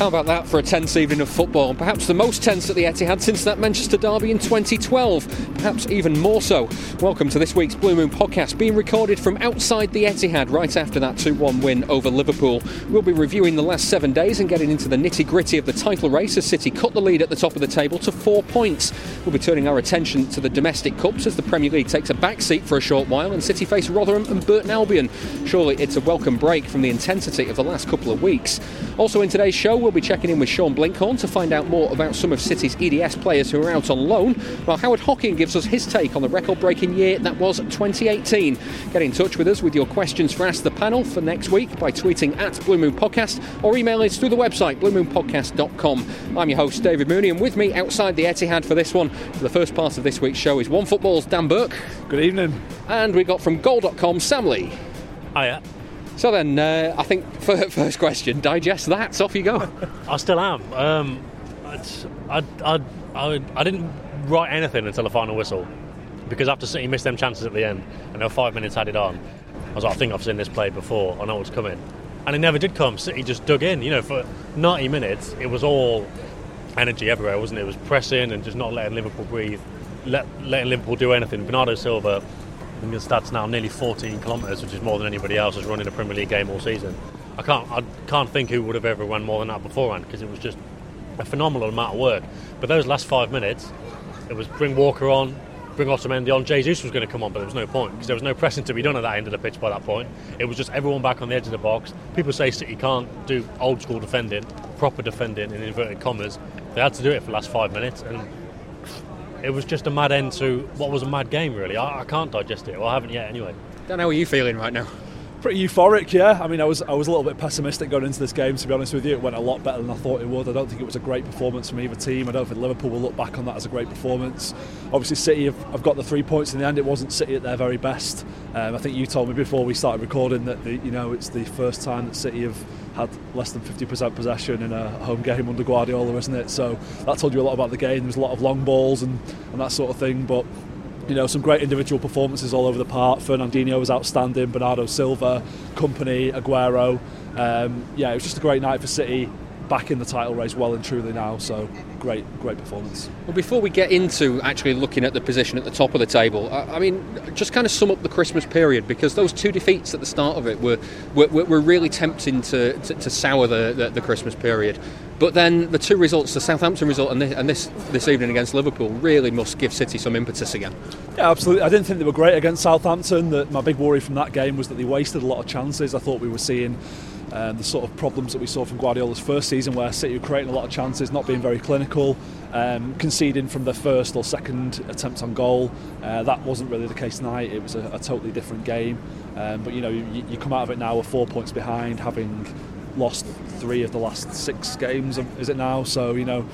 How about that for a tense evening of football? Perhaps the most tense at the Etihad since that Manchester derby in 2012. Perhaps even more so. Welcome to this week's Blue Moon podcast, being recorded from outside the Etihad right after that 2 1 win over Liverpool. We'll be reviewing the last seven days and getting into the nitty gritty of the title race as City cut the lead at the top of the table to four points. We'll be turning our attention to the domestic cups as the Premier League takes a back seat for a short while and City face Rotherham and Burton Albion. Surely it's a welcome break from the intensity of the last couple of weeks. Also in today's show, we'll be checking in with Sean Blinkhorn to find out more about some of City's EDS players who are out on loan, while Howard Hockin gives us his take on the record breaking year that was 2018. Get in touch with us with your questions for Ask the Panel for next week by tweeting at Blue Moon Podcast or email us through the website bluemoonpodcast.com. I'm your host, David Mooney, and with me outside the Etihad for this one, for the first part of this week's show, is One Football's Dan Burke. Good evening. And we got from goal.com Sam Lee. Hiya. So then, uh, I think first question, digest that. Off you go. I still am. Um, I, I, I, I didn't write anything until the final whistle because after City missed them chances at the end and they were five minutes added on, I was like, I think I've seen this play before. I know what's coming. And it never did come. City just dug in. You know, for 90 minutes, it was all energy everywhere, wasn't it? It was pressing and just not letting Liverpool breathe, let, letting Liverpool do anything. Bernardo Silva think the stats now nearly 14 kilometres, which is more than anybody else has run in a Premier League game all season. I can't I can't think who would have ever run more than that beforehand because it was just a phenomenal amount of work. But those last five minutes, it was bring Walker on, bring Otamendi on. Jesus was going to come on, but there was no point because there was no pressing to be done at that end of the pitch by that point. It was just everyone back on the edge of the box. People say City can't do old school defending, proper defending in inverted commas. They had to do it for the last five minutes, and it was just a mad end to what was a mad game, really. I, I can't digest it. Well, I haven't yet, anyway. Dan, how are you feeling right now? Pretty euphoric, yeah. I mean, I was I was a little bit pessimistic going into this game. To be honest with you, it went a lot better than I thought it would. I don't think it was a great performance from either team. I don't think Liverpool will look back on that as a great performance. Obviously, City have, have got the three points in the end. It wasn't City at their very best. Um, I think you told me before we started recording that the, you know it's the first time that City have had less than 50% possession in a home game under Guardiola, isn't it? So that told you a lot about the game. There was a lot of long balls and, and that sort of thing, but you know, some great individual performances all over the park. Fernandinho was outstanding, Bernardo Silva, Kompany, Aguero. Um, yeah, it was just a great night for City back in the title race well and truly now. So great, great performance. Well, before we get into actually looking at the position at the top of the table, I, I mean, just kind of sum up the Christmas period because those two defeats at the start of it were were, were really tempting to, to, to sour the, the, the, Christmas period. But then the two results, the Southampton result and this, and this this evening against Liverpool, really must give City some impetus again. Yeah, absolutely. I didn't think they were great against Southampton. That my big worry from that game was that they wasted a lot of chances. I thought we were seeing um, the sort of problems that we saw from Guardiola's first season, where City were creating a lot of chances, not being very clinical, um, conceding from the first or second attempt on goal. Uh, that wasn't really the case tonight. It was a, a totally different game. Um, but you know, you, you, come out of it now with four points behind, having lost three of the last six games. Is it now? So you know.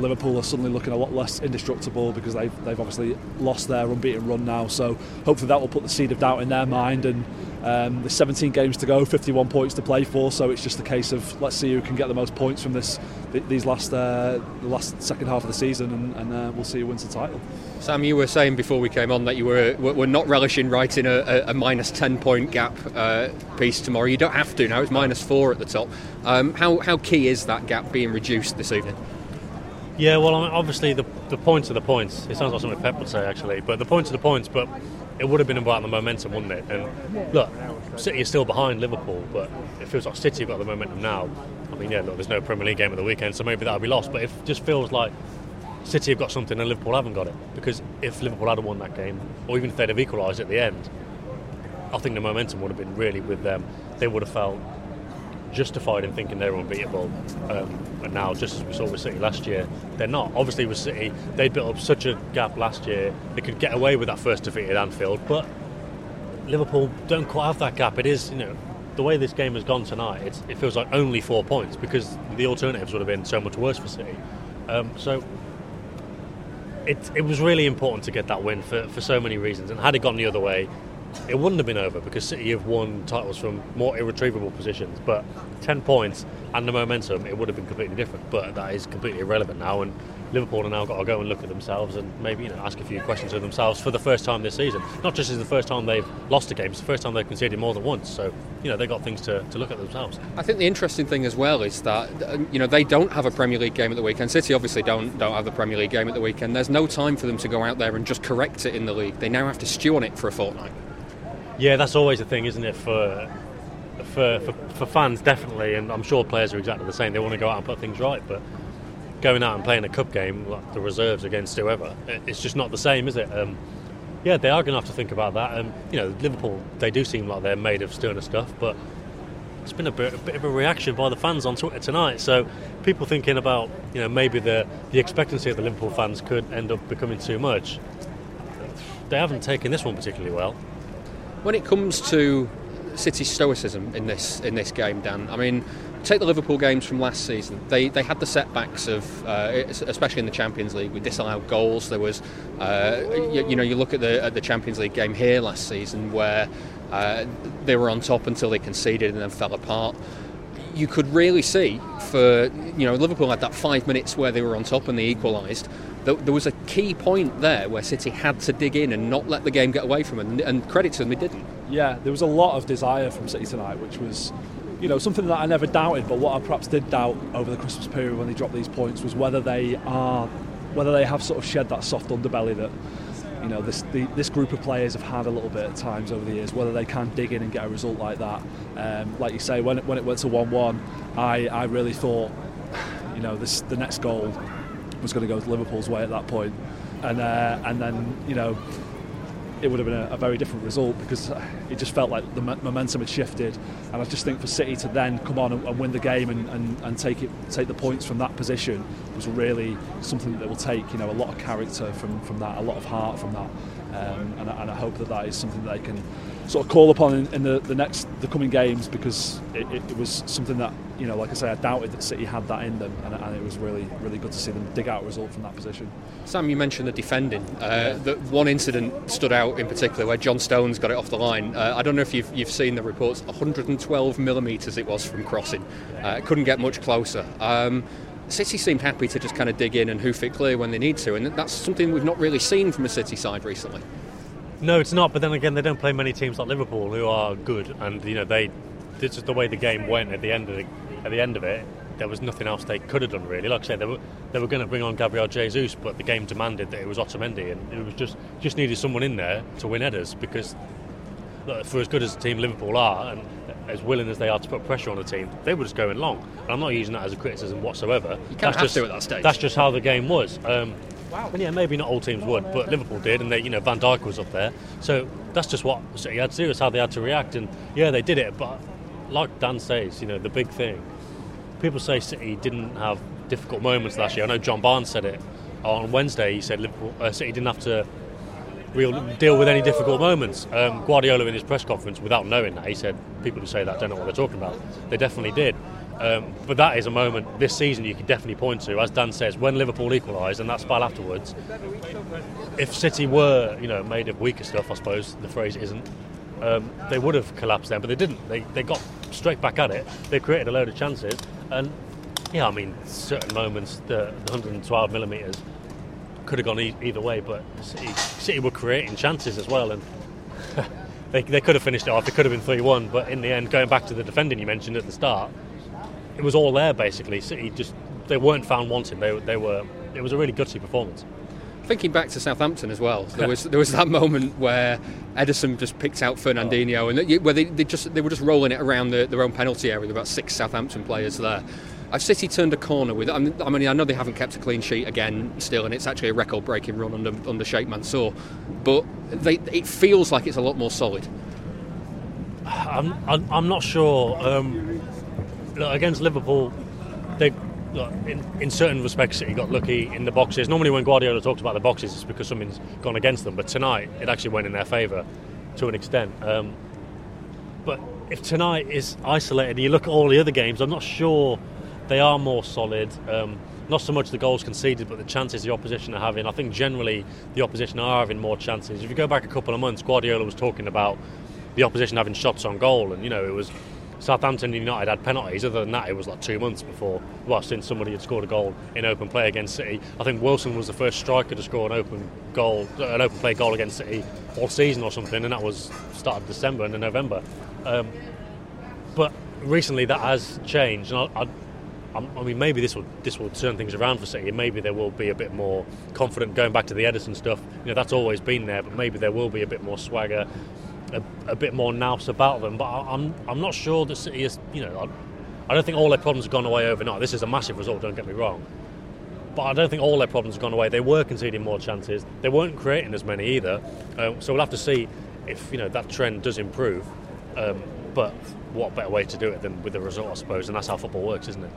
Liverpool are suddenly looking a lot less indestructible because they've, they've obviously lost their unbeaten run now. So hopefully that will put the seed of doubt in their mind and um, there's 17 games to go, 51 points to play for, so it's just a case of let's see who can get the most points from this these last uh, the last second half of the season, and, and uh, we'll see who wins the title. Sam, you were saying before we came on that you were were not relishing writing a, a, minus 10 point gap uh, piece tomorrow. You don't have to now; it's minus four at the top. Um, how how key is that gap being reduced this evening? Yeah, well, I mean, obviously the the points are the points. It sounds like something Pep would say actually, but the points are the points. But it would have been about the momentum, wouldn't it? And look, City is still behind Liverpool, but it feels like City have got the momentum now. I mean, yeah, look, there's no Premier League game of the weekend, so maybe that'll be lost. But it just feels like City have got something and Liverpool haven't got it. Because if Liverpool had won that game, or even if they'd have equalised at the end, I think the momentum would have been really with them. They would have felt justified in thinking they're unbeatable. Um, and now, just as we saw with City last year, they're not. Obviously, with City, they built up such a gap last year. They could get away with that first defeat at Anfield, but Liverpool don't quite have that gap. It is, you know, the way this game has gone tonight, it feels like only four points because the alternatives would have been so much worse for City. Um, so it, it was really important to get that win for, for so many reasons. And had it gone the other way, it wouldn't have been over because City have won titles from more irretrievable positions. But 10 points and the momentum, it would have been completely different. But that is completely irrelevant now. And Liverpool have now got to go and look at themselves and maybe you know ask a few questions of themselves for the first time this season. Not just as the first time they've lost a game, it's the first time they've conceded more than once. So you know they've got things to, to look at themselves. I think the interesting thing as well is that you know they don't have a Premier League game at the weekend. City obviously don't don't have the Premier League game at the weekend. There's no time for them to go out there and just correct it in the league. They now have to stew on it for a fortnight. Yeah, that's always the thing, isn't it? For for, for, for fans, definitely, and I'm sure players are exactly the same. They want to go out and put things right, but going out and playing a cup game, like the reserves against whoever, it's just not the same, is it? Um, yeah, they are going to have to think about that. Um, you know, Liverpool, they do seem like they're made of sterner stuff, but it's been a bit, a bit, of a reaction by the fans on Twitter tonight. So people thinking about, you know, maybe the the expectancy of the Liverpool fans could end up becoming too much. They haven't taken this one particularly well. When it comes to City stoicism in this in this game, Dan, I mean, take the Liverpool games from last season. They they had the setbacks of, uh, especially in the Champions League, with disallowed goals. There was, uh, you, you, know, you look at the at the Champions League game here last season where uh, they were on top until they conceded and then fell apart. You could really see for you know Liverpool had that five minutes where they were on top and they equalised there was a key point there where City had to dig in and not let the game get away from them, and credit to them, they didn't. Yeah, there was a lot of desire from City tonight, which was, you know, something that I never doubted. But what I perhaps did doubt over the Christmas period when they dropped these points was whether they are, whether they have sort of shed that soft underbelly that, you know, this the, this group of players have had a little bit at times over the years. Whether they can dig in and get a result like that. Um, like you say, when it, when it went to one-one, I I really thought, you know, this the next goal was going to go Liverpool's way at that point, and uh, and then you know it would have been a, a, very different result because it just felt like the momentum had shifted, and I just think for City to then come on and, and win the game and, and, and, take it take the points from that position was really something that will take you know a lot of character from, from that, a lot of heart from that, um, and, and I hope that that is something that they can sort of call upon in, in the, the next the coming games because it, it, it, was something that you know like I say I doubted that City had that in them and, and, it was really really good to see them dig out a result from that position. Sam, you mentioned the defending. Uh, the one incident stood out in particular where John Stones got it off the line. Uh, I don't know if you've, you've seen the reports. 112 millimetres it was from crossing. Uh, couldn't get much closer. Um, City seemed happy to just kind of dig in and hoof it clear when they need to, and that's something we've not really seen from a City side recently. No, it's not. But then again, they don't play many teams like Liverpool who are good, and you know they. This is the way the game went at the end of the, at the end of it. There was nothing else they could have done really. Like I said, they were they were going to bring on Gabriel Jesus, but the game demanded that it was Otamendi, and it was just just needed someone in there to win headers because look, for as good as the team Liverpool are, and as willing as they are to put pressure on the team, they were just going long. And I'm not using that as a criticism whatsoever. You can't that's just, to at that stage. That's just how the game was. Um, Wow. And yeah, maybe not all teams would, but Liverpool did, and they, you know, Van Dijk was up there. So that's just what City had to do. It's how they had to react, and yeah, they did it. But like Dan says, you know, the big thing. People say City didn't have difficult moments last year. I know John Barnes said it on Wednesday. He said Liverpool, uh, City didn't have to real deal with any difficult moments. Um, Guardiola in his press conference, without knowing that, he said people who say that don't know what they're talking about. They definitely did. Um, but that is a moment this season you can definitely point to, as Dan says, when Liverpool equalised and that spell afterwards. If City were, you know, made of weaker stuff, I suppose the phrase isn't, um, they would have collapsed then, but they didn't. They, they got straight back at it. They created a load of chances, and yeah, I mean, certain moments, the, the 112 millimetres could have gone e- either way, but City, City were creating chances as well, and they, they could have finished it off. It could have been 3 1, but in the end, going back to the defending you mentioned at the start, it was all there basically. City just they weren't found wanting. They, they were. It was a really gutsy performance. Thinking back to Southampton as well, there was there was that moment where Ederson just picked out Fernandinho, and they, where they, they just they were just rolling it around the, their own penalty area. There were about six Southampton players there. I've City turned a corner with. I mean, I mean, I know they haven't kept a clean sheet again still, and it's actually a record-breaking run under under Sheikh Mansour, but they, it feels like it's a lot more solid. I'm, I'm, I'm not sure. Um, look, against Liverpool, they look, in, in certain respects City got lucky in the boxes. Normally, when Guardiola talks about the boxes, it's because something's gone against them. But tonight, it actually went in their favour to an extent. Um, but if tonight is isolated, and you look at all the other games, I'm not sure they are more solid. Um, not so much the goals conceded, but the chances the opposition are having. I think generally the opposition are having more chances. If you go back a couple of months, Guardiola was talking about the opposition having shots on goal, and you know it was Southampton United had penalties. Other than that, it was like two months before, well, since somebody had scored a goal in open play against City. I think Wilson was the first striker to score an open goal, an open play goal against City all season or something, and that was start of December and November. Um, but recently that has changed, and I, I I mean, maybe this will this will turn things around for City. Maybe there will be a bit more confident going back to the Ederson stuff. You know, that's always been there, but maybe there will be a bit more swagger, a, a bit more nous about them. But I, am I'm, I'm not sure that City is. You know, I, I don't think all their problems have gone away overnight. This is a massive result. Don't get me wrong. But I don't think all their problems have gone away. They were conceding more chances. They weren't creating as many either. Um, so we'll have to see if you know that trend does improve. Um, but what better way to do it than with the result, I suppose, and that's how football works, isn't it?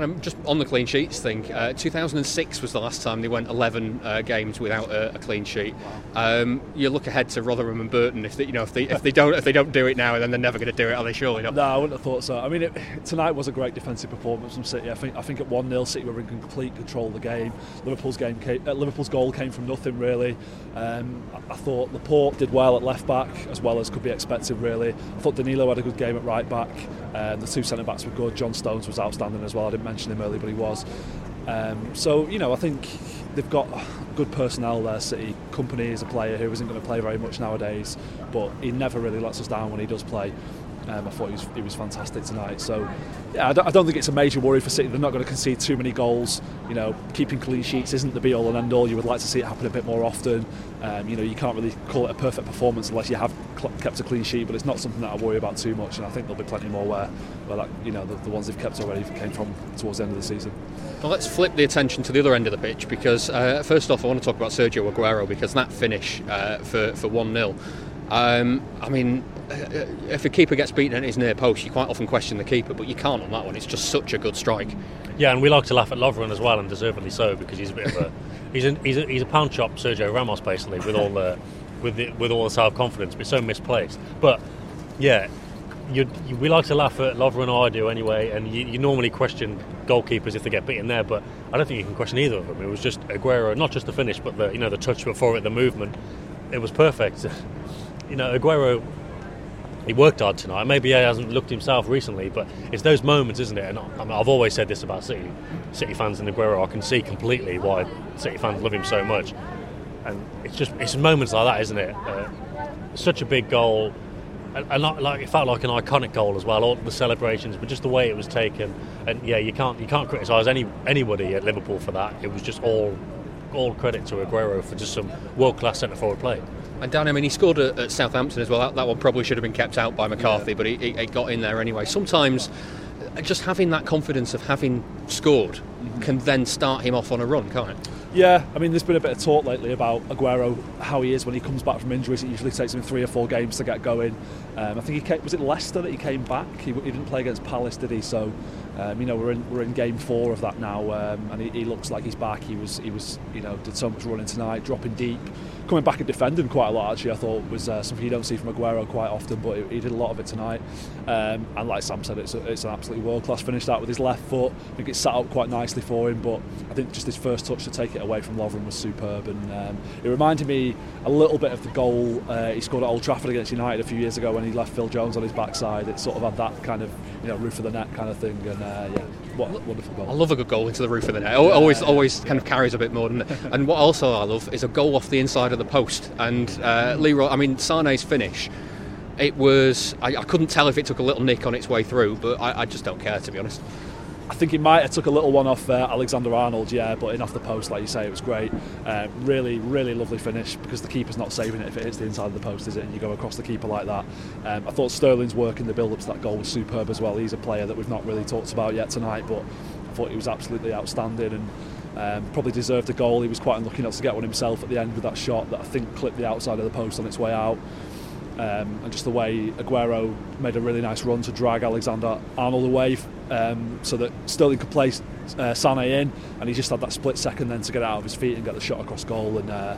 Dan, just on the clean sheets thing, uh, 2006 was the last time they went 11 uh, games without a, a clean sheet. Um, you look ahead to Rotherham and Burton. If they, you know, if they, if they don't, if they don't do it now, then they're never going to do it, are they? Surely not. No, I wouldn't have thought so. I mean, it, tonight was a great defensive performance from City. I think, I think at one 0 City were in complete control of the game. Liverpool's game, came, uh, Liverpool's goal came from nothing really. Um, I, I thought Laporte did well at left back as well as could be expected. Really, I thought Danilo had a good game at right back. Um, the two centre backs were good. John Stones was outstanding as well. Didn't mention him earlier, but he was. Um, so you know, I think they've got good personnel there. City Kompany is a player who isn't going to play very much nowadays, but he never really lets us down when he does play. Um, I thought he was, he was fantastic tonight. So, yeah, I don't, I don't, think it's a major worry for City. They're not going to concede too many goals. You know, keeping clean sheets isn't the be all and end all. You would like to see it happen a bit more often. Um, you know, you can't really call it a perfect performance unless you have kept a clean sheet, but it's not something that I worry about too much. And I think there'll be plenty more where, where that, you know, the, the ones they've kept already came from towards the end of the season. Well, let's flip the attention to the other end of the pitch because, uh, first off, I want to talk about Sergio Aguero because that finish uh, for, for 1 0. Um, I mean, uh, if a keeper gets beaten at his near post, you quite often question the keeper, but you can't on that one. It's just such a good strike. Yeah, and we like to laugh at Lovren as well, and deservedly so, because he's a bit of a he's a, he's a, he's a pound chop Sergio Ramos basically with all the with the, with all the self confidence, but so misplaced. But yeah, you, we like to laugh at Lovren, or I do anyway, and you, you, normally question goalkeepers if they get beaten there, but I don't think you can question either of them. It was just Aguero, not just the finish, but the you know the touch before it, the movement. It was perfect. you know, Aguero, he worked hard tonight. Maybe he hasn't looked himself recently, but it's those moments, isn't it? And I I've always said this about City, City fans and Aguero. I can see completely why City fans love him so much, and it's just it's moments like that, isn't it? Uh, such a big goal, and, and like it felt like an iconic goal as well. All the celebrations, but just the way it was taken, and yeah, you can't you can't criticise any anybody at Liverpool for that. It was just all all credit to Aguero for just some world class centre forward play. And Dan, I mean, he scored at, at Southampton as well. That, that, one probably should have been kept out by McCarthy, yeah. but it, he, he, got in there anyway. Sometimes uh, just having that confidence of having scored. Can then start him off on a run, can't it? Yeah, I mean, there's been a bit of talk lately about Aguero, how he is when he comes back from injuries. It usually takes him three or four games to get going. Um, I think he came, was it Leicester that he came back. He, he didn't play against Palace, did he? So um, you know, we're in we're in game four of that now, um, and he, he, looks like he's back. He was he was you know did so much running tonight, dropping deep, coming back and defending quite a lot. Actually, I thought was uh, something you don't see from Aguero quite often, but he, he did a lot of it tonight. Um, and like Sam said, it's a, it's an absolutely world class finish that with his left foot. I think it sat up quite nicely for him, but I think just his first touch to take it away from Lovren was superb, and um, it reminded me a little bit of the goal uh, he scored at Old Trafford against United a few years ago when he left Phil Jones on his backside. It sort of had that kind of you know roof of the net kind of thing, and uh, yeah what a wonderful goal. I love a good goal into the roof of the net. Always, yeah, always kind of carries a bit more. Than, and what also I love is a goal off the inside of the post. And uh, Leroy, I mean, Sane's finish. It was. I, I, couldn't tell if it took a little nick on its way through, but I, I just don't care to be honest. I think he might have took a little one off uh, Alexander Arnold, yeah, but in off the post, like you say, it was great. Um, really, really lovely finish because the keeper's not saving it if it hits the inside of the post, is it? And you go across the keeper like that. Um, I thought Sterling's work in the build-up to that goal was superb as well. He's a player that we've not really talked about yet tonight, but I thought he was absolutely outstanding and. Um, probably deserved a goal. He was quite unlucky not to get one himself at the end with that shot that I think clipped the outside of the post on its way out. Um, and just the way Aguero made a really nice run to drag Alexander Arnold away um, so that Sterling could place uh, Sané in, and he just had that split second then to get out of his feet and get the shot across goal. And uh,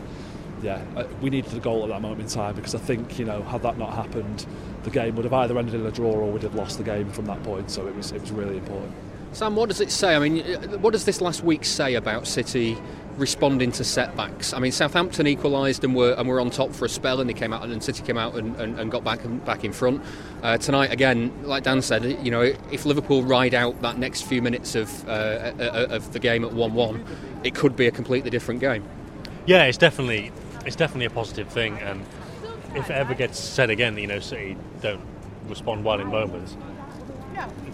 yeah, uh, we needed the goal at that moment in time because I think you know had that not happened, the game would have either ended in a draw or we'd have lost the game from that point. So it was it was really important. Sam, what does it say? I mean, what does this last week say about City responding to setbacks? I mean, Southampton equalised and were and were on top for a spell, and they came out and City came out and, and, and got back and back in front. Uh, tonight, again, like Dan said, you know, if Liverpool ride out that next few minutes of uh, uh of the game at one-one, it could be a completely different game. Yeah, it's definitely it's definitely a positive thing, and if it ever gets said again, you know, City don't respond well in moments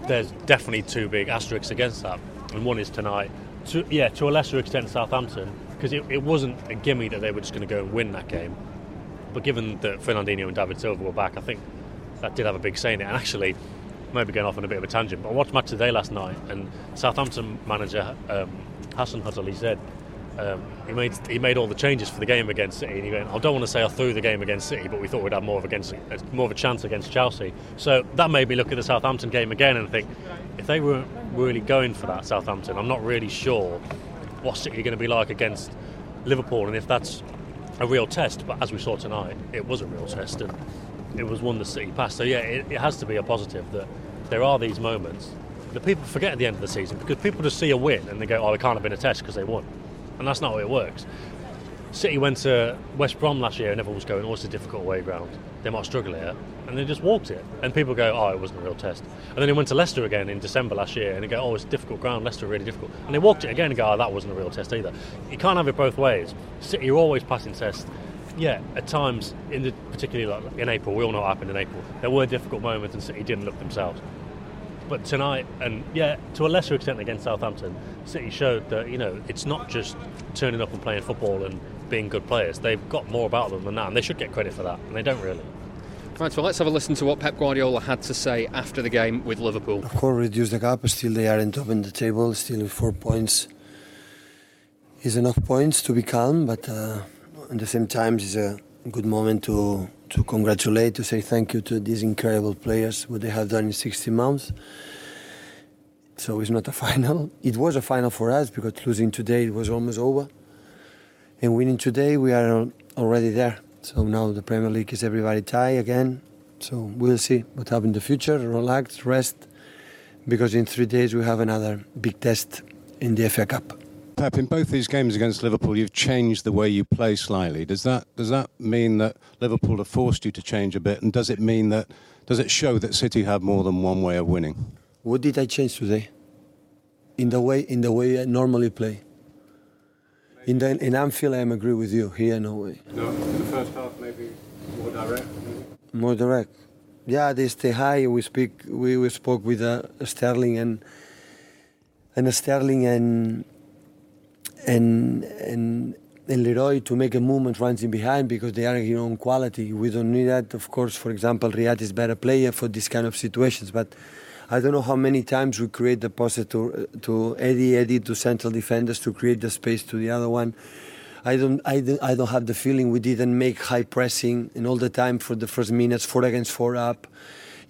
there's definitely two big asterisks against that, and one is tonight. To, yeah, to a lesser extent, Southampton, because it, it wasn't a gimme that they were just going to go and win that game. But given that Fernandinho and David Silva were back, I think that did have a big say in it. And actually, maybe going off on a bit of a tangent, but I watched match today last night, and Southampton manager um, Hasenhüttl, he said um, he made he made all the changes for the game against City, and he went, I don't want to say I threw the game against City, but we thought we'd have more of against more of a chance against Chelsea. So that made me look at the Southampton game again and think, if they weren't really going for that Southampton, I'm not really sure what City are going to be like against Liverpool, and if that's a real test. But as we saw tonight, it was a real test, and it was one the City passed. So yeah, it, it has to be a positive that there are these moments that people forget at the end of the season because people just see a win and they go, oh, it can't have been a test because they won and that's not how it works. City went to West Brom last year and everyone was going, oh, it's a difficult away ground. They might struggle here. And they just walked it. And people go, oh, it wasn't a real test. And then they went to Leicester again in December last year and they go, oh, it's difficult ground. Leicester really difficult. And they walked it again and go, oh, that wasn't a real test either. You can't have it both ways. City are always passing tests. Yeah, at times, in the, particularly like in April, we all know what happened in April. There were difficult moments and City didn't look themselves. But tonight, and yeah, to a lesser extent against Southampton, City showed that you know it's not just turning up and playing football and being good players. They've got more about them than that, and they should get credit for that, and they don't really. Right, so let's have a listen to what Pep Guardiola had to say after the game with Liverpool. Of course, reduce the gap. Still, they are in top in the table. Still, four points is enough points to be calm, but uh, at the same time, it's a good moment to to congratulate, to say thank you to these incredible players, what they have done in 60 months. So it's not a final. It was a final for us because losing today it was almost over. And winning today, we are already there. So now the Premier League is everybody tie again. So we'll see what happens in the future. Relax, rest, because in three days we have another big test in the FA Cup. Pep, in both these games against Liverpool, you've changed the way you play slightly. Does that does that mean that Liverpool have forced you to change a bit? And does it mean that does it show that City have more than one way of winning? What did I change today? In the way in the way I normally play. In the in Anfield, I am agree with you. Here, no way. No, in the first half, maybe more direct. More direct. Yeah, they stay high. We speak. We, we spoke with uh, Sterling and and Sterling and and and and Leroy to make a movement runs in behind because they are know on quality. We don't need that. Of course, for example, Riyad is better player for this kind of situations, but I don't know how many times we create the post to to Eddie, Eddie to central defenders to create the space to the other one. I don't, I don't, I don't have the feeling we didn't make high pressing and all the time for the first minutes, four against four up.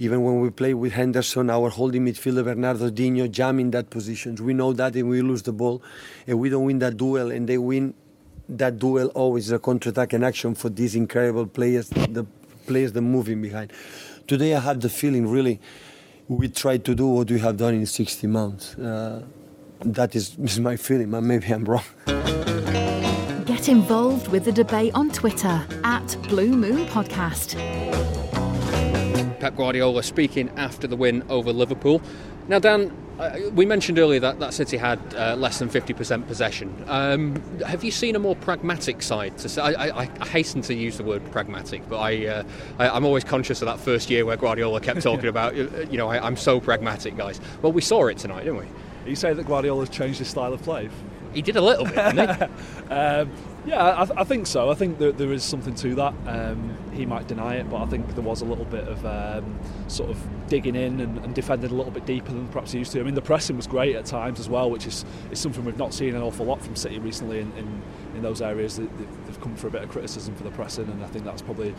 Even when we play with Henderson, our holding midfielder Fernandinho jam in that position. We know that and we lose the ball and we don't win that duel and they win that duel always a counter-attack and action for these incredible players, the players that moving behind. Today I had the feeling really we tried to do what we have done in 60 months. Uh, that is, is my feeling, but maybe I'm wrong. Get involved with the debate on Twitter at Blue Moon Podcast. Pep Guardiola speaking after the win over Liverpool. Now, Dan, uh, we mentioned earlier that, that City had uh, less than 50% possession. Um, have you seen a more pragmatic side? To I, I, I, hasten to use the word pragmatic, but I, uh, I, am always conscious of that first year where Guardiola kept talking about, uh, you know, I, am so pragmatic, guys. Well, we saw it tonight, didn't we? you say that Guardiola's changed his style of play? He did a little bit, didn't he? um, yeah, I, I, think so. I think that there is something to that. Um, he might deny it, but I think there was a little bit of um, sort of digging in and, and, defending a little bit deeper than perhaps he used to. I mean, the pressing was great at times as well, which is, is something we've not seen an awful lot from City recently in, in, in those areas. They, they've come for a bit of criticism for the pressing, and I think that's probably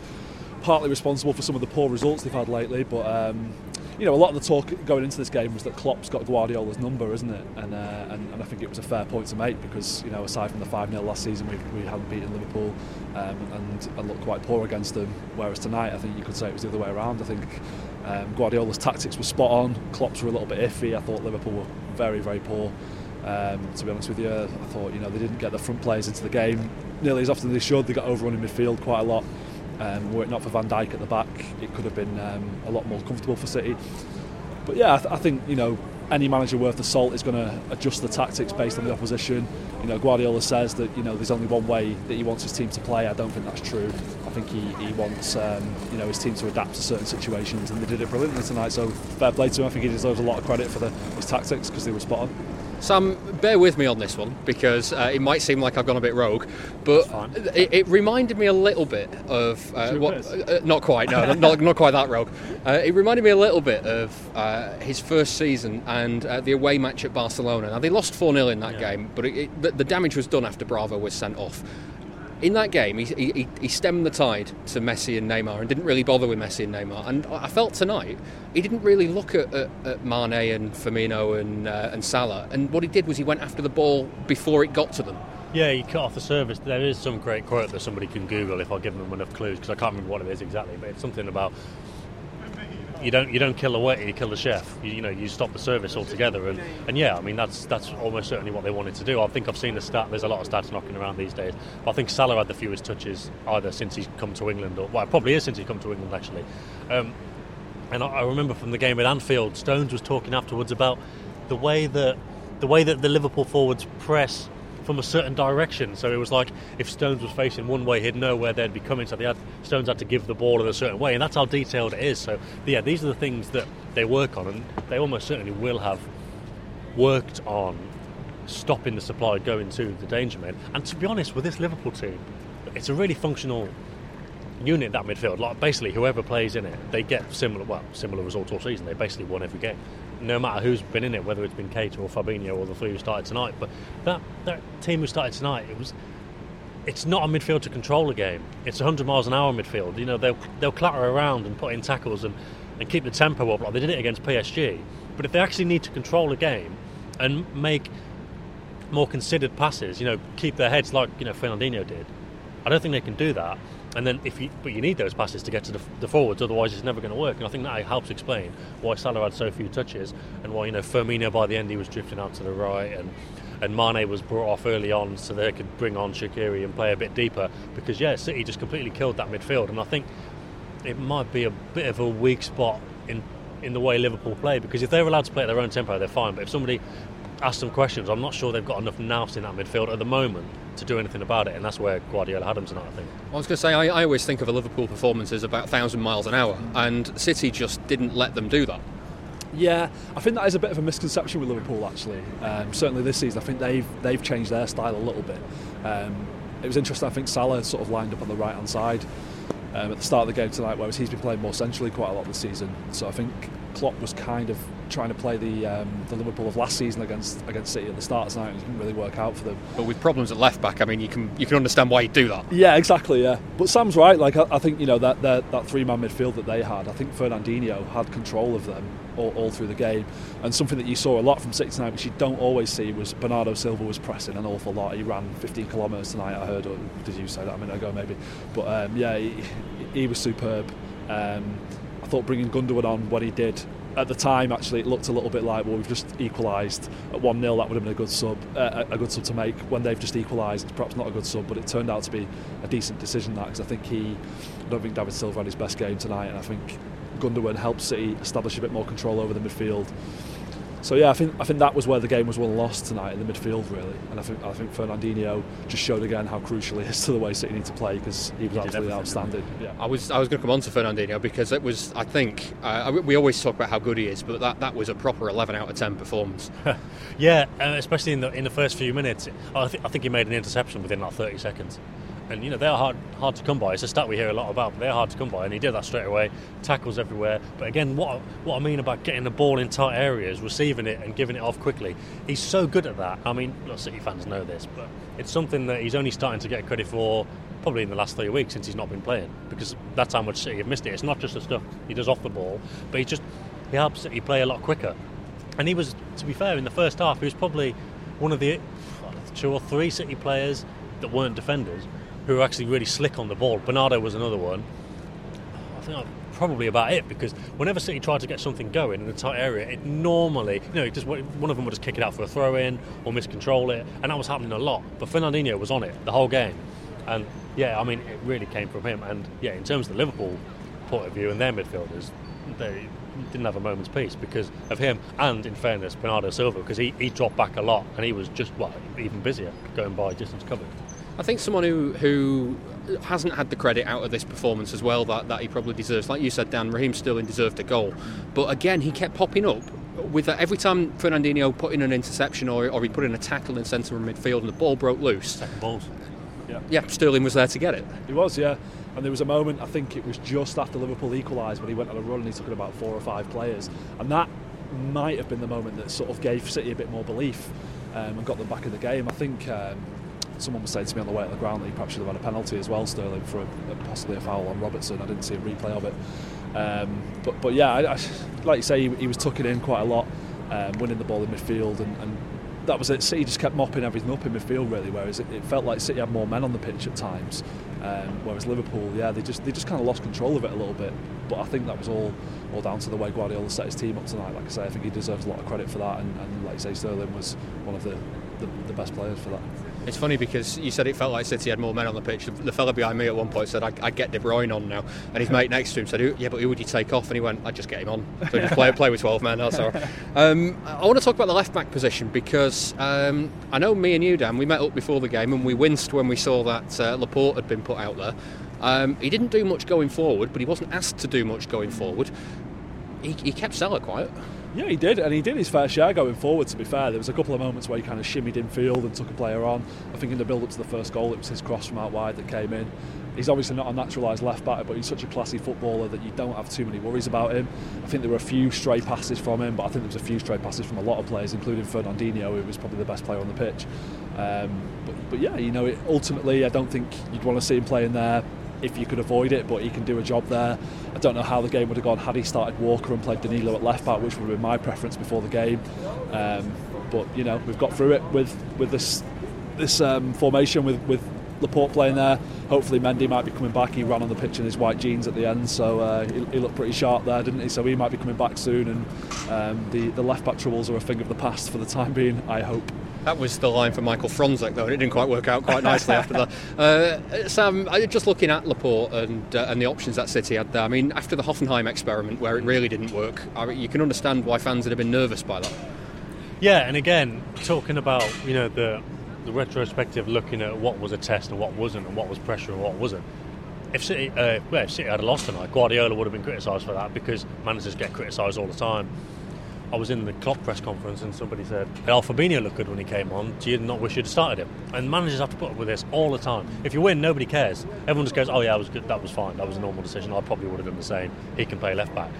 partly responsible for some of the poor results they've had lately. But um, you know, a lot of the talk going into this game was that Klopp's got Guardiola's number, isn't it? And, uh, and, and I think it was a fair point to make because you know, aside from the five 0 last season, we, we hadn't beaten Liverpool um, and, and looked quite poor against them. Whereas tonight, I think you could say it was the other way around. I think um, Guardiola's tactics were spot on. Klopp's were a little bit iffy. I thought Liverpool were very very poor. Um, to be honest with you, I thought you know they didn't get the front players into the game nearly as often as they should. They got overrun in midfield quite a lot. Um, were it not for Van Dijk at the back, it could have been um, a lot more comfortable for City. But yeah, I, th- I think you know any manager worth the salt is going to adjust the tactics based on the opposition. You know, Guardiola says that you know there's only one way that he wants his team to play. I don't think that's true. I think he, he wants um, you know his team to adapt to certain situations, and they did it brilliantly tonight. So fair play to him. I think he deserves a lot of credit for the, his tactics because they were spot on. Sam, bear with me on this one because uh, it might seem like I've gone a bit rogue, but it, it, reminded me a little bit of uh, what, uh, not quite, no, not, not quite that rogue. Uh, it reminded me a little bit of uh, his first season and uh, the away match at Barcelona. Now they lost four 0 in that yeah. game, but it, it, the, the damage was done after Bravo was sent off in that game, he, he, he, stemmed the tide to Messi and Neymar and didn't really bother with Messi and Neymar. And I felt tonight he didn't really look at, at, at Mane and Firmino and, uh, and Salah. And what he did was he went after the ball before it got to them. Yeah, he cut off the service. There is some great quote that somebody can Google if I give them enough clues because I can't remember what it is exactly, but it's something about you don't you don't kill a waiter, you kill the chef. You, you, know, you stop the service altogether. And, and yeah, I mean that's that's almost certainly what they wanted to do. I think I've seen the stat. There's a lot of stats knocking around these days. But I think Salah had the fewest touches either since he's come to England, or well, probably is since he's come to England actually. Um, and I, I remember from the game at Anfield, Stones was talking afterwards about the way that the way that the Liverpool forwards press from a certain direction. So it was like if Stones was facing one way, he'd know where they'd be coming. So they had, Stones had to give the ball in a certain way, and that's how detailed it is. So yeah, these are the things that they work on, and they almost certainly will have worked on stopping the supply going to the danger men. And to be honest, with this Liverpool team, it's a really functional unit that midfield. Like basically, whoever plays in it, they get similar well similar results all season. They basically won every game no matter who's been in it, whether it's been Keita or Fabinho or the three who started tonight. But that, that team who started tonight, it was it's not a midfield to control a game. It's 100 miles an hour midfield. You know, they'll they'll clatter around and put in tackles and, and keep the tempo up like they did it against PSG. But if they actually need to control a game and make more considered passes, you know, keep their heads like you know Fernandinho did, I don't think they can do that. And then, if you but you need those passes to get to the, the forwards, otherwise it's never going to work. And I think that helps explain why Salah had so few touches, and why you know Firmino by the end he was drifting out to the right, and and Mane was brought off early on so they could bring on Shaqiri and play a bit deeper. Because yeah, City just completely killed that midfield, and I think it might be a bit of a weak spot in in the way Liverpool play. Because if they're allowed to play at their own tempo, they're fine. But if somebody asks some questions, I'm not sure they've got enough nous in that midfield at the moment to do anything about it, and that's where Guardiola had him tonight, I think. I was going to say, I, I always think of a Liverpool performance as about 1,000 miles an hour, and City just didn't let them do that. Yeah, I think that is a bit of a misconception with Liverpool. Actually, um, certainly this season, I think they've they've changed their style a little bit. Um, it was interesting. I think Salah sort of lined up on the right hand side um, at the start of the game tonight, whereas he's been playing more centrally quite a lot this season. So I think Klopp was kind of trying to play the um, the Liverpool of last season against against City at the start tonight. It didn't really work out for them. But with problems at left back, I mean, you can you can understand why he'd do that. Yeah, exactly. Yeah, but Sam's right. Like I, I think you know that that, that three man midfield that they had. I think Fernandinho had control of them all, all, through the game. And something that you saw a lot from City tonight, which you don't always see, was Bernardo Silva was pressing an awful lot. He ran 15 kilometres tonight. I heard, or did you say that a minute ago maybe? But um, yeah, he, he, was superb. Um, thought bringing Gundogan on when he did at the time, actually, it looked a little bit like well, we've just equalised at one 0 That would have been a good sub, uh, a good sub to make. When they've just equalised, it's perhaps not a good sub, but it turned out to be a decent decision. That because I think he, I don't think David Silva had his best game tonight, and I think Gundogan helped City establish a bit more control over the midfield. So yeah, I think I think that was where the game was won and lost tonight in the midfield, really. And I think I think Fernandinho just showed again how crucial he is to the way City need to play because he was absolutely outstanding. Yeah. I was I was going to come on to Fernandinho because it was I think uh, we always talk about how good he is, but that, that was a proper 11 out of 10 performance. yeah, uh, especially in the in the first few minutes. I, th- I think he made an interception within like 30 seconds and you know they're hard hard to come by. It's a stat we hear a lot about, but they're hard to come by, and he did that straight away. Tackles everywhere. But again, what what I mean about getting the ball in tight areas, receiving it, and giving it off quickly, he's so good at that. I mean, look, City fans know this, but it's something that he's only starting to get credit for. Probably in the last three weeks since he's not been playing, because that's how much City have missed it. It's not just the stuff he does off the ball, but he just he helps City play a lot quicker. And he was, to be fair, in the first half, he was probably one of the two or three City players that weren't defenders who are actually really slick on the ball. Bernardo was another one. I think that's probably about it because whenever City tried to get something going in a tight area, it normally, you know, just one of them would just kick it out for a throw in or miscontrol it, and that was happening a lot. But Fernandinho was on it the whole game, and yeah, I mean, it really came from him. And yeah, in terms of the Liverpool point of view and their midfielders, they didn't have a moment's peace because of him and, in fairness, Bernardo Silva because he, he dropped back a lot and he was just well even busier going by distance covered. I think someone who who hasn't had the credit out of this performance as well that, that he probably deserves. Like you said, Dan, Raheem Sterling deserved a goal, but again he kept popping up with that every time Fernandinho put in an interception or, or he put in a tackle in centre of midfield and the ball broke loose. Second balls. Yeah. yeah, Sterling was there to get it. He was, yeah. And there was a moment, I think it was just after Liverpool equalised, when he went on a run and he took in about four or five players. And that might have been the moment that sort of gave City a bit more belief um, and got them back in the game. I think um, someone was saying to me on the way at the ground that he perhaps should have had a penalty as well, Sterling, for a, possibly a foul on Robertson. I didn't see a replay of it. Um, but, but yeah, I, I, like you say, he, he, was tucking in quite a lot, um, winning the ball in midfield, and, and, that was it. City just kept mopping everything up in midfield, really, whereas it, it felt like City had more men on the pitch at times. Um, whereas Liverpool, yeah, they just they just kind of lost control of it a little bit. But I think that was all all down to the way Guardiola set his team up tonight. Like I say, I think he deserves a lot of credit for that, and, and like I say, Sterling was one of the, the, the best players for that. It's funny because you said it felt like City had more men on the pitch. The fella behind me at one point said, "I get De Bruyne on now," and his mate next to him said, "Yeah, but who would you take off?" And he went, "I'd just get him on. So just play play with 12 men." That's all. Um, I want to talk about the left back position because um, I know me and you, Dan, we met up before the game and we winced when we saw that uh, Laporte had been put out there. Um, he didn't do much going forward, but he wasn't asked to do much going forward. He, he kept Salah quiet. Yeah, he did, and he did his fair share going forward. To be fair, there was a couple of moments where he kind of shimmied in field and took a player on. I think in the build-up to the first goal, it was his cross from out wide that came in. He's obviously not a naturalised left back, but he's such a classy footballer that you don't have too many worries about him. I think there were a few stray passes from him, but I think there was a few stray passes from a lot of players, including Fernandinho, who was probably the best player on the pitch. Um, but, but, yeah, you know, it, ultimately, I don't think you'd want to see him playing there if you could avoid it, but he can do a job there. I don't know how the game would have gone had he started Walker and played Danilo at left back, which would have been my preference before the game. Um, but you know, we've got through it with with this this um, formation with with Laporte playing there. Hopefully, Mendy might be coming back. He ran on the pitch in his white jeans at the end, so uh, he, he, looked pretty sharp there, didn't he? So he might be coming back soon, and um, the the left back troubles are a thing of the past for the time being. I hope. That was the line for Michael Fronzek, though, and it didn't quite work out quite nicely after that. Uh, Sam, just looking at Laporte and uh, and the options that City had there. I mean, after the Hoffenheim experiment, where it really didn't work, I mean, you can understand why fans would have been nervous by that. Yeah, and again, talking about you know the the retrospective, looking at what was a test and what wasn't, and what was pressure and what wasn't. If City, uh, well, if City had lost tonight, Guardiola would have been criticised for that because managers get criticised all the time. I was in the Klopp press conference and somebody said, El Fabinho looked good when he came on. Do you not wish you'd started him? And managers have to put up with this all the time. If you win, nobody cares. Everyone just goes, oh yeah, was good. That was fine. That was a normal decision. I probably would have done the same. He can play left back.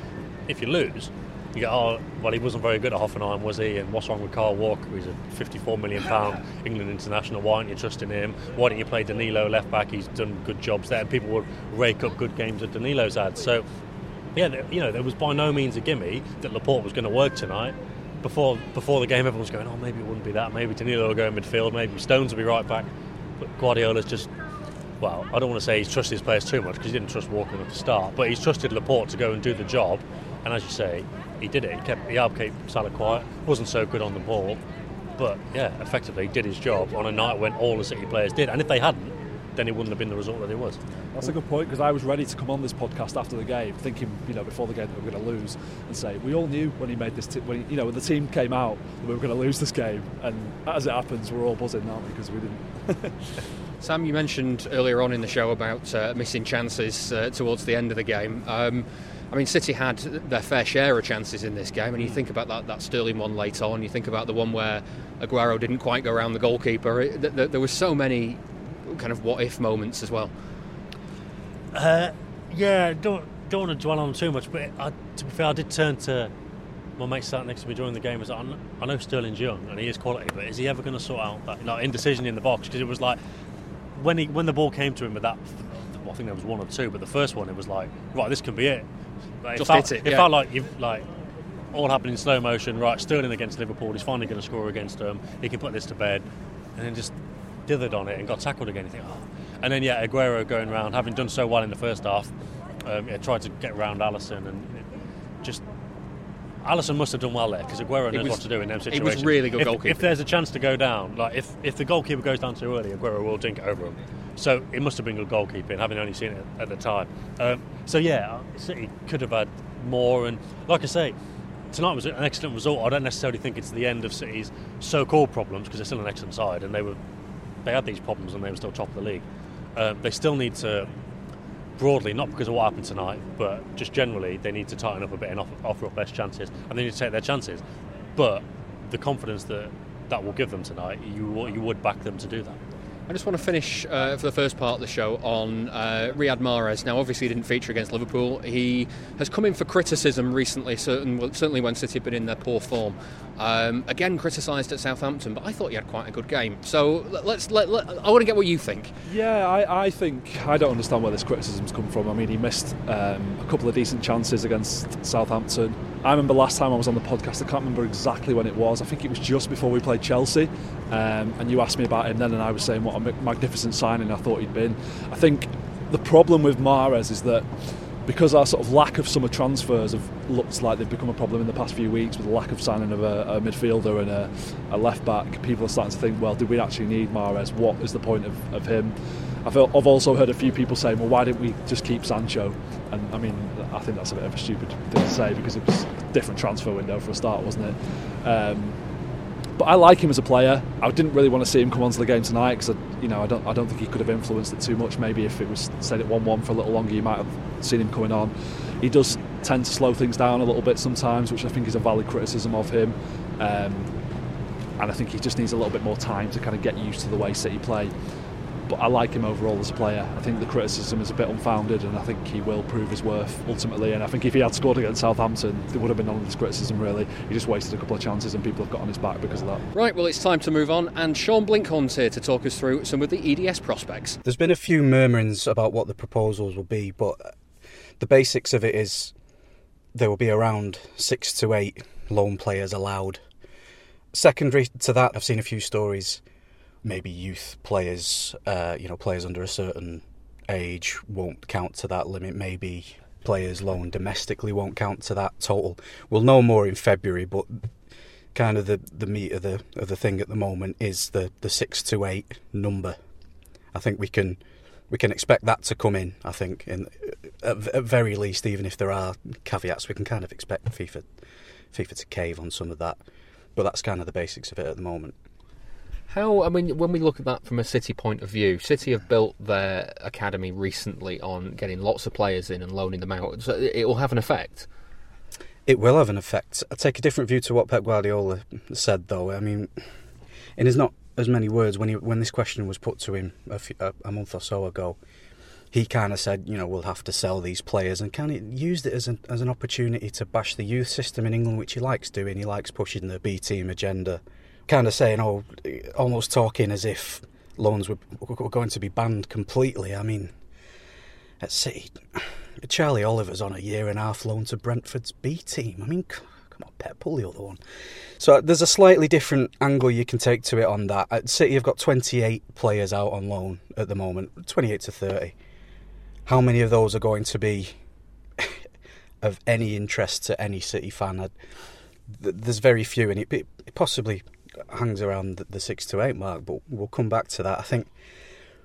If you lose, you go, oh, well, he wasn't very good at Hoffenheim, was he? And what's wrong with Kyle Walker? He's a 54 million pound England international. Why aren't you trusting him? Why don't you play Danilo left back? He's done good jobs there. People would rake up good games that Danilo's had. So, yeah, you know, there was by no means a gimme that Laporte was going to work tonight before before the game, everyone was going, oh, maybe it wouldn't be that. Maybe Danilo will go in midfield. Maybe Stones will be right back. But Guardiola's just, well, I don't want to say he's trusted his players too much because he didn't trust Walker enough to start, but he's trusted Laporte to go and do the job. And as you say, he did it. He kept he keep Salah quiet. wasn't so good on the ball, but yeah, effectively did his job on a night when all the City players did. And if they hadn't, then it wouldn't have been the result that it was. That's a good point because I was ready to come on this podcast after the game, thinking you know before the game that we were going to lose, and say we all knew when he made this, t- when he, you know when the team came out that we were going to lose this game, and as it happens, we're all buzzing now because we didn't. Sam, you mentioned earlier on in the show about uh, missing chances uh, towards the end of the game. Um, I mean, City had their fair share of chances in this game, and you think about that, that Sterling one late on, you think about the one where Aguero didn't quite go around the goalkeeper. It, th- th- there were so many kind of what if moments as well. Uh, yeah, don't don't want to dwell on too much, but I, to be fair, I did turn to my mate sat next to me during the game. Was like, I know Sterling's young and he is quality, but is he ever going to sort out that like, indecision in the box? Because it was like when he when the ball came to him with that, I think there was one or two, but the first one it was like, right, this can be it. Like, Just it felt, it, it yeah. felt like you like all happened in slow motion. Right, Sterling against Liverpool. He's finally going to score against them. He can put this to bed, and then just dithered on it and got tackled again. You think, oh. And then yeah, Aguero going around, having done so well in the first half, um, yeah, tried to get around Alisson and just. Alisson must have done well there because Aguero knows was- what to do in them it situations. was really good if, goalkeeping. If there's a chance to go down, like if, if the goalkeeper goes down too early, Aguero will dink it over him. So it must have been good goalkeeping, having only seen it at the time. Um, so yeah, City could have had more, and like I say, tonight was an excellent result. I don't necessarily think it's the end of City's so-called problems because they're still an excellent side, and they were they had these problems and they were still top of the league. Um, they still need to broadly, not because of what happened tonight, but just generally, they need to tighten up a bit and offer, offer up best chances, and they need to take their chances. But the confidence that that will give them tonight, you you would back them to do that. I just want to finish uh, for the first part of the show on uh, Riyad Mahrez. Now, obviously, he didn't feature against Liverpool. He has come in for criticism recently, certain, well, certainly when City have been in their poor form. Um, again, criticised at Southampton, but I thought he had quite a good game. So let- let's. Let, let, I want to get what you think. Yeah, I, I think I don't understand where this criticism's come from. I mean, he missed um, a couple of decent chances against Southampton. I remember last time I was on the podcast. I can't remember exactly when it was. I think it was just before we played Chelsea, um, and you asked me about him then, and I was saying what a magnificent signing I thought he'd been. I think the problem with Mahrez is that because our sort of lack of summer transfers have looked like they've become a problem in the past few weeks with the lack of signing of a, a midfielder and a, a left back, people are starting to think, well, did we actually need Mahrez? What is the point of, of him? I've, I've also heard a few people saying, well, why didn't we just keep Sancho? And I mean, I think that's a bit of a stupid thing to say because it was a different transfer window for a start, wasn't it? Um, but I like him as a player. I didn't really want to see him come onto the game tonight because you know I don't I don't think he could have influenced it too much. Maybe if it was said at one one for a little longer, you might have seen him coming on. He does tend to slow things down a little bit sometimes, which I think is a valid criticism of him. Um, and I think he just needs a little bit more time to kind of get used to the way City play. But I like him overall as a player. I think the criticism is a bit unfounded, and I think he will prove his worth ultimately. And I think if he had scored against Southampton, there would have been none of this criticism really. He just wasted a couple of chances, and people have got on his back because of that. Right, well, it's time to move on, and Sean Blinkhorn's here to talk us through some of the EDS prospects. There's been a few murmurings about what the proposals will be, but the basics of it is there will be around six to eight loan players allowed. Secondary to that, I've seen a few stories. Maybe youth players, uh, you know, players under a certain age won't count to that limit. Maybe players loaned domestically won't count to that total. We'll know more in February, but kind of the, the meat of the of the thing at the moment is the, the six to eight number. I think we can we can expect that to come in. I think in at, at very least, even if there are caveats, we can kind of expect FIFA FIFA to cave on some of that. But that's kind of the basics of it at the moment. How, I mean, when we look at that from a City point of view, City have built their academy recently on getting lots of players in and loaning them out. So it will have an effect. It will have an effect. I take a different view to what Pep Guardiola said, though. I mean, in his not as many words, when he when this question was put to him a, few, a, month or so ago, he kind of said, you know, we'll have to sell these players, and kind of used it as an as an opportunity to bash the youth system in England, which he likes doing. He likes pushing the B team agenda, kind of saying, oh, almost talking as if loans were, were going to be banned completely. I mean, at City, Charlie Oliver's on a year and a half loan to Brentford's B team. I mean, come on, Pep, pull the other one. So uh, there's a slightly different angle you can take to it on that. At City have got 28 players out on loan at the moment, 28 to 30. How many of those are going to be of any interest to any City fan? I, th- there's very few, and it possibly hangs around the, the six to eight mark. But we'll come back to that. I think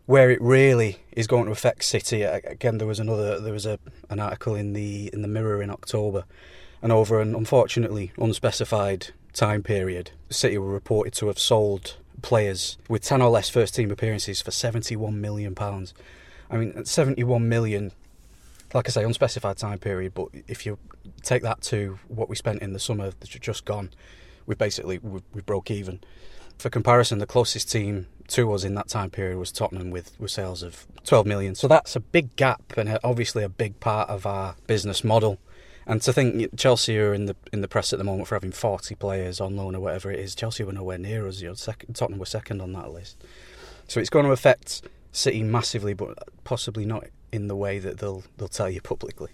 where it really is going to affect City, again, there was another there was a an article in the in the Mirror in October, and over an unfortunately unspecified time period, City were reported to have sold players with ten or less first team appearances for seventy one million pounds. I mean, seventy one million. Like I say, unspecified time period, but if you take that to what we spent in the summer that's just gone, we basically we, we broke even. For comparison, the closest team to us in that time period was Tottenham with, with sales of 12 million. So that's a big gap and obviously a big part of our business model. And to think Chelsea are in the in the press at the moment for having 40 players on loan or whatever it is, Chelsea were nowhere near us. You know, Tottenham were second on that list. So it's going to affect City massively, but possibly not in the way that they'll they'll tell you publicly.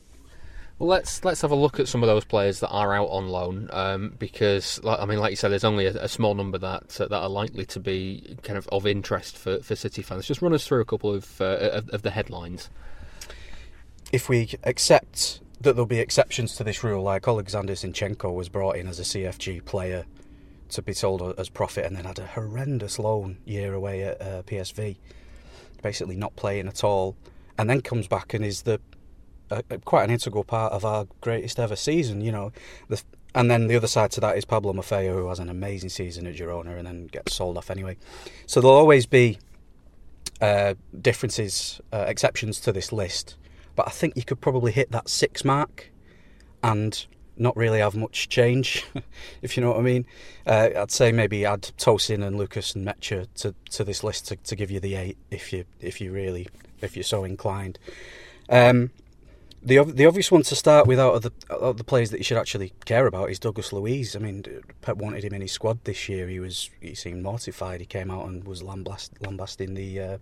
Let's let's have a look at some of those players that are out on loan, um, because I mean, like you said, there's only a, a small number that uh, that are likely to be kind of of interest for, for City fans. Just run us through a couple of, uh, of, of the headlines. If we accept that there'll be exceptions to this rule, like Alexander Zinchenko was brought in as a CFG player to be sold as profit, and then had a horrendous loan year away at uh, PSV, basically not playing at all, and then comes back and is the a, quite an integral part of our greatest ever season. You know, the, and then the other side to that is Pablo Maffeo, who has an amazing season at Girona and then gets sold off anyway. So there'll always be uh, differences, uh, exceptions to this list. But I think you could probably hit that six mark and not really have much change, if you know what I mean. Uh, I'd say maybe add Tosin and Lucas Nmecha to, to this list to, to give you the eight if you if you really if you're so inclined. Um, the the obvious one to start with out of the out of the players that you should actually care about is Douglas Luiz. I mean, Pep wanted him in his squad this year. He was he seemed mortified. He came out and was lambast, lambasting the uh,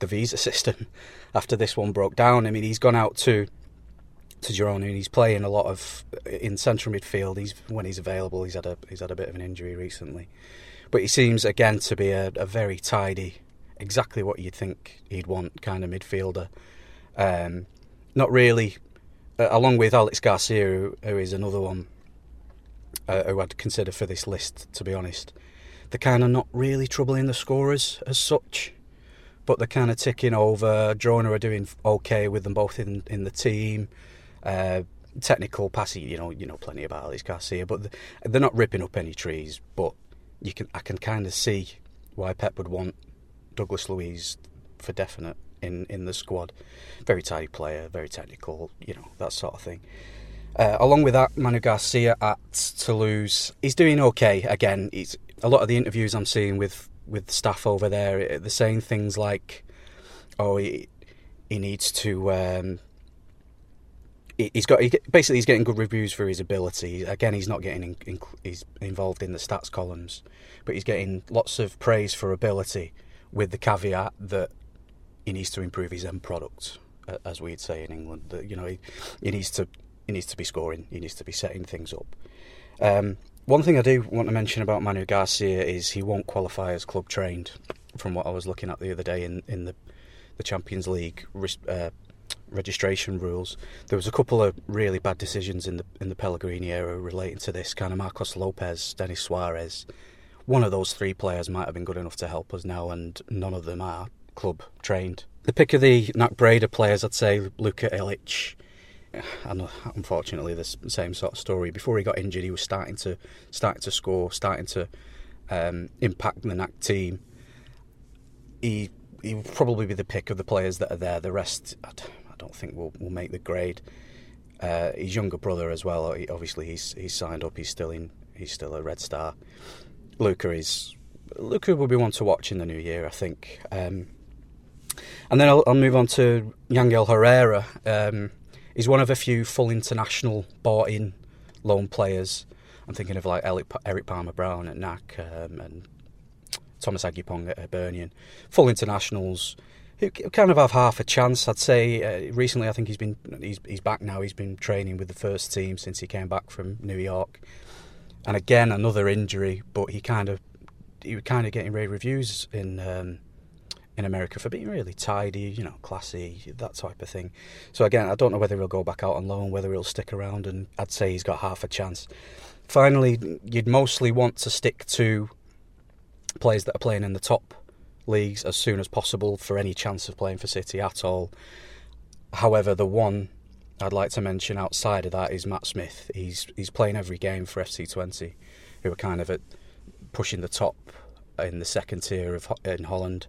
the visa system after this one broke down. I mean, he's gone out to to Girona and he's playing a lot of in central midfield. He's when he's available. He's had a he's had a bit of an injury recently, but he seems again to be a, a very tidy, exactly what you'd think he'd want kind of midfielder. Um, not really, uh, along with Alex Garcia, who, who is another one uh, who I'd consider for this list, to be honest. They're kind of not really troubling the scorers as such, but they're kind of ticking over. Girona are doing okay with them both in, in the team. Uh, technical passing, you know, you know plenty about Alex Garcia, but they're not ripping up any trees. But you can, I can kind of see why Pep would want Douglas Luiz for definite in, in the squad. Very tidy player, very technical, you know, that sort of thing. Uh, along with that, Manu Garcia at Toulouse, he's doing okay. Again, he's, a lot of the interviews I'm seeing with, with staff over there, they're saying things like, oh, he, he needs to. Um, he's got he, basically he's getting good reviews for his ability. Again, he's not getting in, in, he's involved in the stats columns, but he's getting lots of praise for ability, with the caveat that he needs to improve his end product, as we'd say in England. That you know he, he needs to he needs to be scoring. He needs to be setting things up. Um, one thing I do want to mention about Manu Garcia is he won't qualify as club trained. From what I was looking at the other day in in the the Champions League uh, registration rules, there was a couple of really bad decisions in the in the Pellegrini era relating to this. Kind of Marcos Lopes, Denis Suarez. One of those three players might have been good enough to help us now, and none of them are club trained. The pick of the NAC Breda players, I'd say Luka Ilic. And unfortunately, the same sort of story. Before he got injured, he was starting to starting to score, starting to um, impact the NAC team. He he will probably be the pick of the players that are there. The rest, I don't think will will make the grade. Uh, his younger brother as well. Obviously, he's he's signed up. He's still in. He's still a Red Star. Luca is Luka will be one to watch in the new year. I think. Um, and then I'll, I'll move on to Yangel Herrera. Um, he's one of a few full international bought in loan players. I'm thinking of like Eric Palmer Brown at NAC um, and Thomas Agyepong at Hibernian. Full internationals who kind of have half a chance, I'd say. Uh, recently, I think he's been he's he's back now. He's been training with the first team since he came back from New York, and again another injury. But he kind of he was kind of getting rave reviews in um, in America for being really tidy, you know, classy, that type of thing. So again, I don't know whether he'll go back out on loan, whether he'll stick around, and I'd say he's got half a chance. Finally, you'd mostly want to stick to players that are playing in the top leagues as soon as possible for any chance of playing for City at all. However, the one I'd like to mention outside of that is Matt Smith. He's he's playing every game for FC Twente, who are kind of at pushing the top in the second tier of in Holland.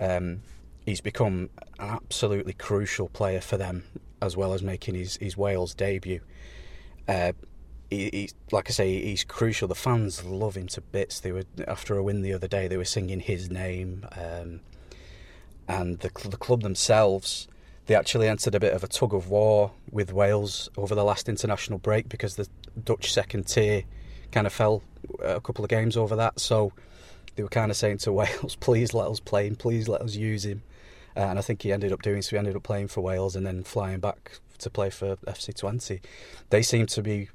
Um, he's become an absolutely crucial player for them, as well as making his, his Wales debut. Uh, he, he, like I say, he's crucial. The fans love him to bits. They were after a win the other day. They were singing his name, um, and the the club themselves they actually entered a bit of a tug of war with Wales over the last international break because the Dutch second tier kind of fell a couple of games over that. So they were kind of saying to Wales, please let us play him, please let us use him. Uh, and I think he ended up doing so. He ended up playing for Wales and then flying back to play for FC Twente. They seem to be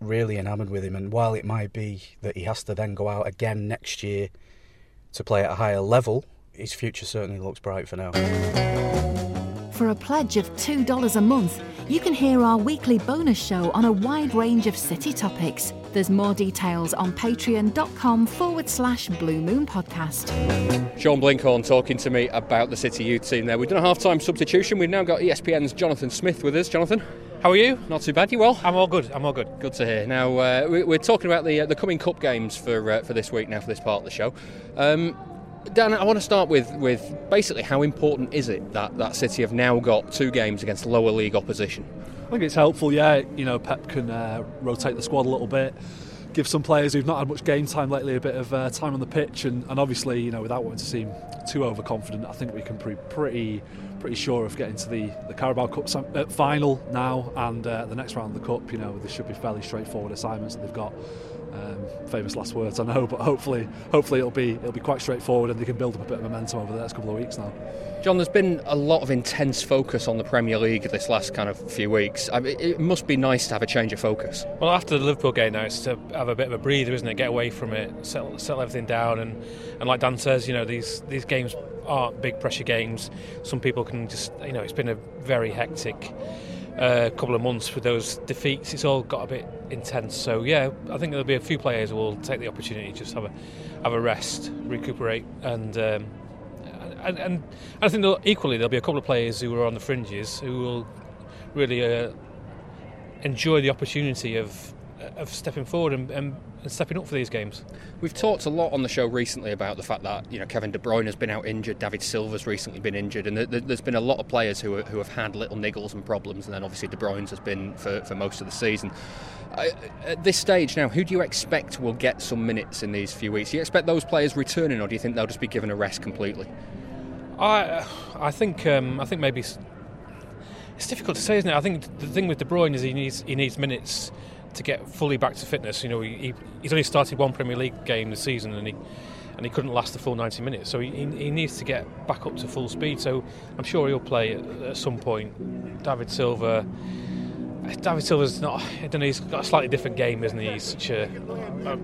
really enamoured with him. And while it might be that he has to then go out again next year to play at a higher level, his future certainly looks bright for now. For a pledge of $2 a month, you can hear our weekly bonus show on a wide range of city topics. There's more details on patreon.com forward slash Blue Moon Podcast. Sean Blinkhorn talking to me about the City youth team there. We've done a half time substitution. We've now got ESPN's Jonathan Smith with us. Jonathan? How are you? Not too bad. You well? I'm all good. I'm all good. Good to hear. Now uh, we're talking about the uh, the coming cup games for uh, for this week now for this part of the show. Um, Dan, I want to start with, with basically how important is it that, that City have now got two games against lower league opposition? I think it's helpful, yeah. You know, Pep can uh, rotate the squad a little bit, give some players who've not had much game time lately a bit of uh, time on the pitch, and, and obviously, you know, without wanting to seem too overconfident, I think we can be pretty pretty sure of getting to the, the Carabao Cup uh, final now, and uh, the next round of the Cup, you know, this should be fairly straightforward assignments that they've got. Um, famous last words, I know, but hopefully, hopefully it'll be it'll be quite straightforward, and they can build up a bit of momentum over the next couple of weeks now. John, there's been a lot of intense focus on the Premier League this last kind of few weeks. I mean, it must be nice to have a change of focus. Well, after the Liverpool game now, it's to have a bit of a breather, isn't it? Get away from it, settle, settle everything down, and, and like Dan says, you know, these these games aren't big pressure games. Some people can just, you know, it's been a very hectic uh, couple of months with those defeats. It's all got a bit intense. So yeah, I think there'll be a few players who will take the opportunity to just have a have a rest, recuperate, and um, and, and I think equally there'll be a couple of players who are on the fringes who will really uh, enjoy the opportunity of of stepping forward and, and, and, stepping up for these games. We've talked a lot on the show recently about the fact that you know Kevin De Bruyne has been out injured, David Silva's recently been injured, and there's been a lot of players who, are, who have had little niggles and problems, and then obviously De Bruyne's has been for, for most of the season. at this stage now, who do you expect will get some minutes in these few weeks? Do you expect those players returning, or do you think they'll just be given a rest completely? I I think um, I think maybe it's difficult to say, isn't it? I think the thing with De Bruyne is he needs he needs minutes to get fully back to fitness. You know, he, he's only started one Premier League game this season, and he and he couldn't last the full 90 minutes. So he, he needs to get back up to full speed. So I'm sure he'll play at, at some point. David Silva. David Silva's not. I don't know. He's got a slightly different game, isn't he? He's such a, a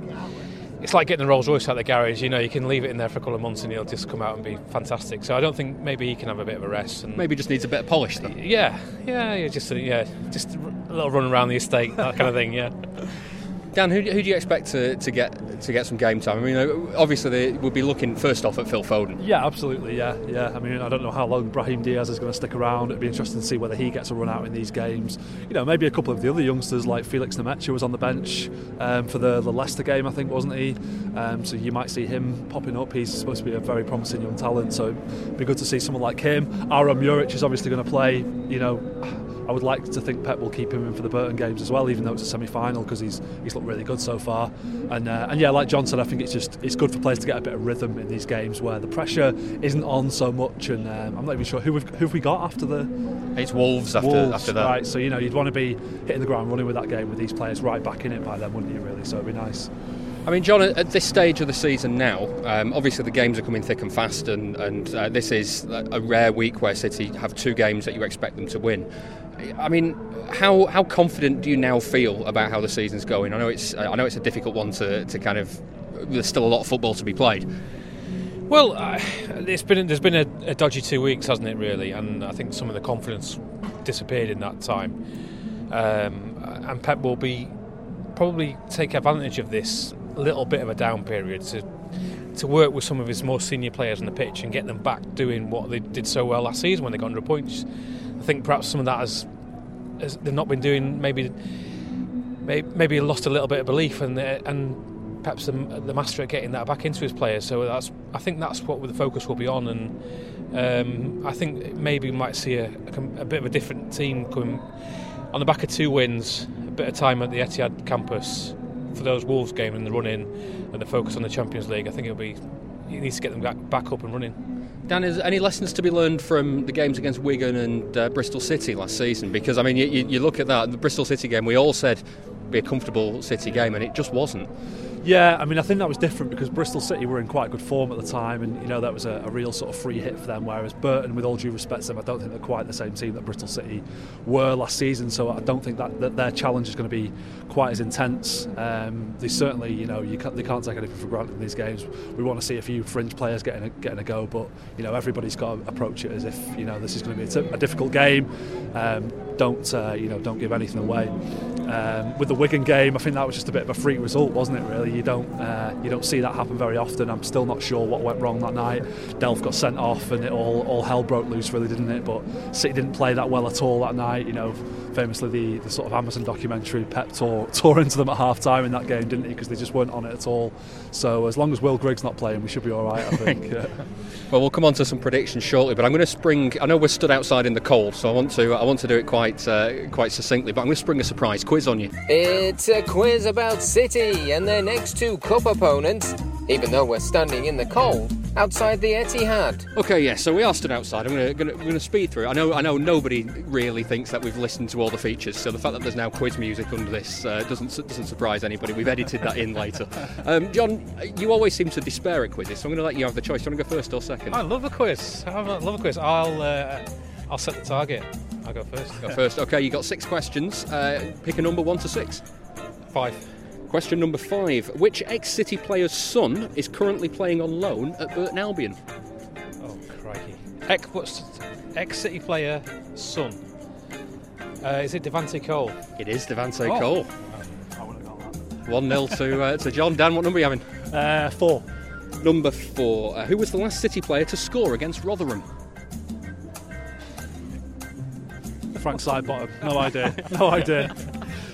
it's like getting the Rolls Royce out of the garage. You know, you can leave it in there for a couple of months and he'll just come out and be fantastic. So I don't think maybe he can have a bit of a rest. And maybe just needs a bit of polish. Then. Yeah, yeah, yeah. Just a, yeah, just a little run around the estate, that kind of thing. Yeah. Dan, who, who do you expect to, to get to get some game time? I mean, obviously they will be looking first off at Phil Foden. Yeah, absolutely. Yeah, yeah. I mean, I don't know how long Brahim Diaz is going to stick around. It'd be interesting to see whether he gets a run out in these games. You know, maybe a couple of the other youngsters like Felix Nmecha was on the bench um, for the, the Leicester game, I think, wasn't he? Um, so you might see him popping up. He's supposed to be a very promising young talent, so it'd be good to see someone like him. Aaron Muric is obviously going to play. You know I would like to think Pep will keep him in for the Burton games as well, even though it's a semi-final because he's he's looked really good so far. And uh, and yeah, like John said, I think it's just it's good for players to get a bit of rhythm in these games where the pressure isn't on so much. And um, I'm not even sure who we've, who have we got after the. It's Wolves after Wolves, after that. Right, so you know you'd want to be hitting the ground running with that game with these players right back in it by then, wouldn't you? Really, so it'd be nice. I mean, John, at this stage of the season now, um, obviously the games are coming thick and fast, and, and uh, this is a rare week where City have two games that you expect them to win. I mean, how how confident do you now feel about how the season's going? I know it's I know it's a difficult one to, to kind of. There's still a lot of football to be played. Well, uh, it's been there's been a, a, dodgy two weeks, hasn't it? Really, and I think some of the confidence disappeared in that time. Um, and Pep will be probably take advantage of this little bit of a down period to to work with some of his more senior players on the pitch and get them back doing what they did so well last season when they got 100 points. I think perhaps some of that has, has they've not been doing. Maybe maybe lost a little bit of belief and and perhaps the, the master at getting that back into his players. So that's I think that's what the focus will be on and. Um, I think maybe we might see a, a, a bit of a different team coming on the back of two wins, a bit of time at the Etihad campus for those Wolves game and the run in and the focus on the Champions League. I think it'll be he needs to get them back up and running. Dan, is any lessons to be learned from the games against Wigan and uh, Bristol City last season? Because I mean, you, you, look at that the Bristol City game. We all said be a comfortable City game, and it just wasn't. Yeah, I mean, I think that was different because Bristol City were in quite good form at the time, and you know that was a, a, real sort of free hit for them. Whereas Burton, with all due respect to them, I don't think they're quite the same team that Bristol City were last season. So I don't think that, that their challenge is going to be quite as intense. Um, they certainly, you know, you can't, they can't take anything for granted in these games. We want to see a few fringe players getting a, getting a go, but you know everybody's got to approach it as if you know this is going to be a, t- a difficult game. Um, don't uh, you know don't give anything away. Um, with the Wigan game, I think that was just a bit of a freak result, wasn't it? Really, you don't uh, you don't see that happen very often. I'm still not sure what went wrong that night. Delph got sent off, and it all all hell broke loose, really, didn't it? But City didn't play that well at all that night. You know, famously the, the sort of Amazon documentary Pep tore, tore into them at half time in that game, didn't he? Because they just weren't on it at all. So as long as Will Grigg's not playing, we should be all right. I think. yeah. Well, we'll come on to some predictions shortly, but I'm going to spring. I know we're stood outside in the cold, so I want to I want to do it quite uh, quite succinctly. But I'm going to spring a surprise quiz on you. It's a quiz about City and their next two cup opponents. Even though we're standing in the cold outside the Etihad. Okay, yes. Yeah, so we are stood outside. I'm going to going to speed through. I know I know nobody really thinks that we've listened to all the features. So the fact that there's now quiz music under this uh, doesn't doesn't surprise anybody. We've edited that in later. Um, John, you always seem to despair at quizzes, so I'm going to let you have the choice. Do you want to go first or second? I love a quiz. I love a quiz. I'll uh, I'll set the target. I'll go first. Go first. Okay, you got six questions. Uh, pick a number one to six. Five. Question number five. Which ex City player's son is currently playing on loan at Burton Albion? Oh, crikey. Ex, what's ex City player son? Uh, is it Devante Cole? It is Devante oh. Cole. 1 0 to, uh, to John. Dan, what number are you having? Uh, four. Number four. Uh, who was the last City player to score against Rotherham? Frank Sidebottom. No idea. No idea.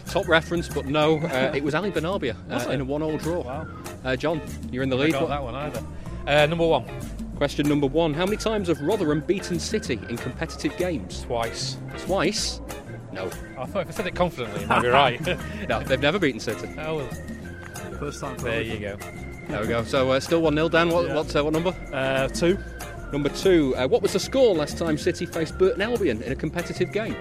Top reference, but no. Uh, it was Ali Benarbia uh, in a one-all draw. Wow. Uh, John, you're in the lead. Got that one either. Uh, number one. Question number one: How many times have Rotherham beaten City in competitive games? Twice. Twice. No. I thought if I said it confidently, you might be right. no, they've never beaten City. Oh well. First time. There you go. There we go. So uh, still one 0 Dan. What yeah. what, uh, what number? Uh, two. Number two. Uh, what was the score last time City faced Burton Albion in a competitive game?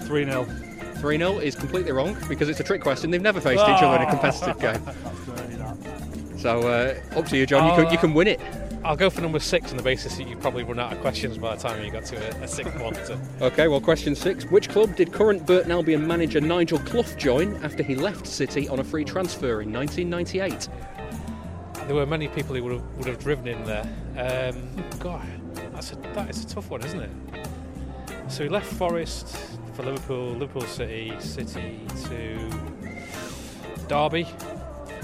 Three 0 3 0 is completely wrong because it's a trick question. They've never faced oh. each other in a competitive game. So uh, up to you, John. You can, you can win it. I'll go for number six on the basis that you probably run out of questions by the time you got to a, a sixth one. So. Okay, well, question six. Which club did current Burton Albion manager Nigel Clough join after he left City on a free transfer in 1998? There were many people who would have, would have driven in there. Um, God, that's a, that is a tough one, isn't it? So he left Forest for Liverpool, Liverpool City, City to Derby.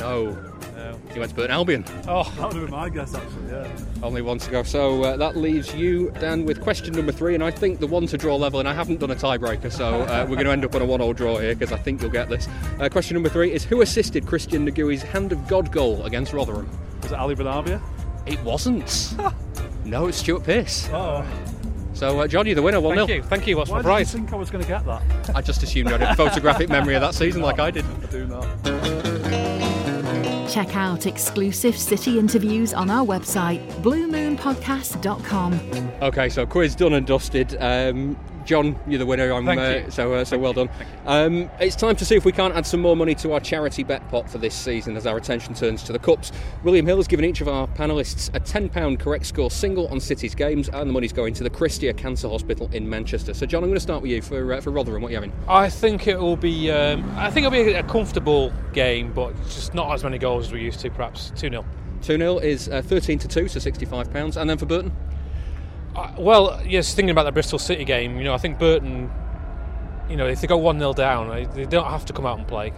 No. No. He went to Burton Albion. Oh, that would have been my guess, actually, yeah. Only one to go. So uh, that leaves you, Dan, with question number three, and I think the one to draw level, and I haven't done a tiebreaker, so uh, we're going to end up on a one all draw here because I think you'll get this. Uh, question number three is Who assisted Christian Negouai's hand of God goal against Rotherham? Was it Ali Benarbia? It wasn't. no, it's Stuart Pearce. Oh. So, uh, John, you're the winner, 1 0. Thank you. Thank you. What's Why my prize? You think I was going to get that? I just assumed you had a photographic memory of that season like I did. I do not. Check out exclusive city interviews on our website, bluemoonpodcast.com. Okay, so quiz done and dusted. Um, John, you're the winner. I'm, uh. So, uh, so well done. Um, it's time to see if we can't add some more money to our charity bet pot for this season as our attention turns to the Cups. William Hill has given each of our panellists a £10 correct score single on City's games, and the money's going to the Christie Cancer Hospital in Manchester. So, John, I'm going to start with you for, uh, for Rotherham. What are you having? I think it will be. Um, I think it'll be a comfortable game, but just not as many goals as we used to. Perhaps two 0 2 0 is uh, 13 to 2, so £65. And then for Burton? Uh, well, yes, thinking about the Bristol City game, you know, I think Burton, you know, if they go 1 0 down, they don't have to come out and play.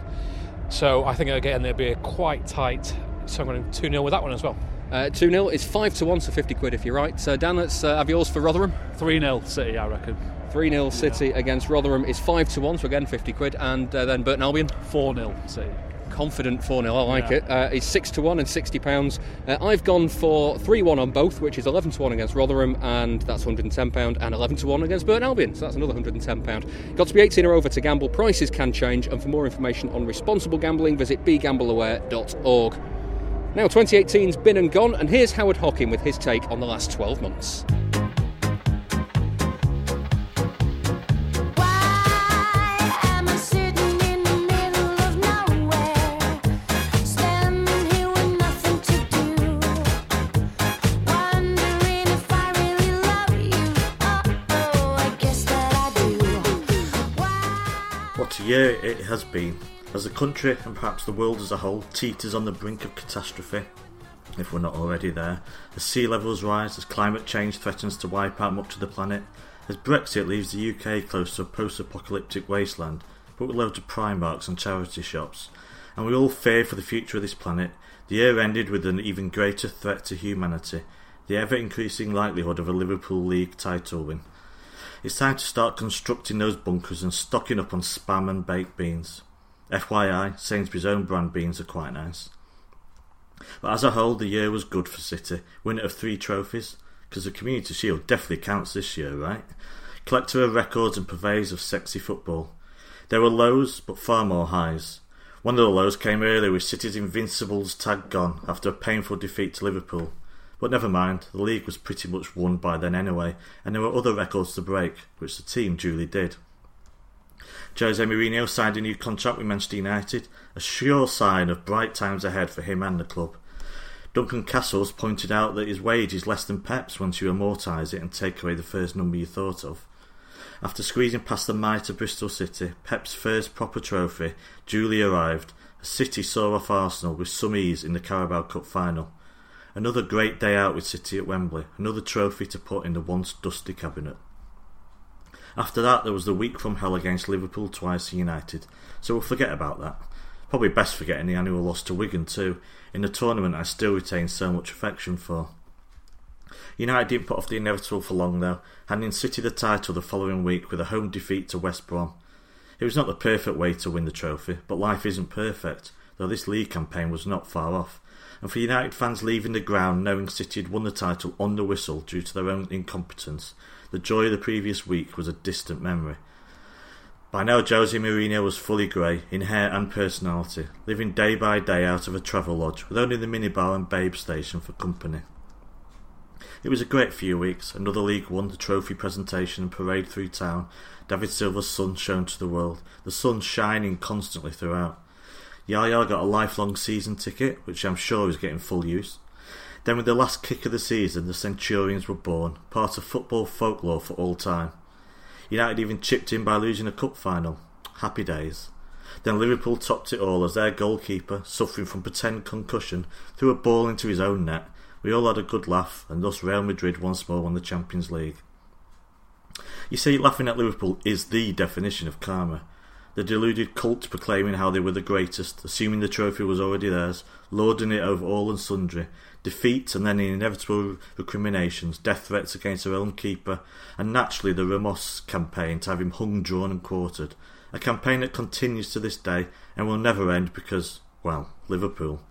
So I think again it'll be a quite tight So I'm going 2 0 with that one as well. Uh, 2 0 is 5 to 1, so 50 quid if you're right. So, Dan, let's uh, have yours for Rotherham. 3 0 City, I reckon. 3 0 City yeah. against Rotherham is 5 to 1, so again 50 quid. And uh, then Burton Albion? 4 0 City confident 4 0. I like yeah. it. Uh, it's 6 to 1 and £60. Uh, I've gone for 3 1 on both, which is 11 to 1 against Rotherham, and that's £110, and 11 to 1 against Burton Albion, so that's another £110. Got to be 18 or over to gamble. Prices can change, and for more information on responsible gambling, visit begambleaware.org. Now, 2018's been and gone, and here's Howard Hockin with his take on the last 12 months. Year it has been, as the country and perhaps the world as a whole teeters on the brink of catastrophe, if we're not already there, as sea levels rise, as climate change threatens to wipe out much of the planet, as Brexit leaves the UK close to a post apocalyptic wasteland, but with loads of Primarks and charity shops, and we all fear for the future of this planet, the year ended with an even greater threat to humanity the ever increasing likelihood of a Liverpool League title win. It's time to start constructing those bunkers and stocking up on spam and baked beans. FYI, Sainsbury's own brand beans are quite nice. But as a whole, the year was good for City. Winner of three trophies, because the Community Shield definitely counts this year, right? Collector of records and purveyors of sexy football. There were lows, but far more highs. One of the lows came early with City's Invincibles tag gone after a painful defeat to Liverpool. But never mind, the league was pretty much won by then anyway, and there were other records to break, which the team duly did. Jose Mourinho signed a new contract with Manchester United, a sure sign of bright times ahead for him and the club. Duncan Castles pointed out that his wage is less than Pep's once you amortise it and take away the first number you thought of. After squeezing past the might of Bristol City, Pep's first proper trophy duly arrived as City saw off Arsenal with some ease in the Carabao Cup final. Another great day out with City at Wembley, another trophy to put in the once dusty cabinet. After that, there was the week from hell against Liverpool twice United, so we'll forget about that. Probably best forgetting the annual loss to Wigan too, in a tournament I still retain so much affection for. United didn't put off the inevitable for long though, handing City the title the following week with a home defeat to West Brom. It was not the perfect way to win the trophy, but life isn't perfect, though this league campaign was not far off and for United fans leaving the ground knowing City had won the title on the whistle due to their own incompetence, the joy of the previous week was a distant memory. By now, Jose Mourinho was fully grey, in hair and personality, living day by day out of a travel lodge with only the minibar and babe station for company. It was a great few weeks. Another League One, the trophy presentation and parade through town. David Silva's sun shown to the world, the sun shining constantly throughout. Yaya got a lifelong season ticket, which I'm sure is getting full use. Then, with the last kick of the season, the Centurions were born, part of football folklore for all time. United even chipped in by losing a cup final. Happy days. Then Liverpool topped it all as their goalkeeper, suffering from pretend concussion, threw a ball into his own net. We all had a good laugh, and thus Real Madrid once more won the Champions League. You see, laughing at Liverpool is the definition of karma. The deluded cult proclaiming how they were the greatest, assuming the trophy was already theirs, lording it over all and sundry, defeat and then the inevitable recriminations, death threats against their own keeper, and naturally the Ramos campaign to have him hung, drawn, and quartered. A campaign that continues to this day and will never end because, well, Liverpool.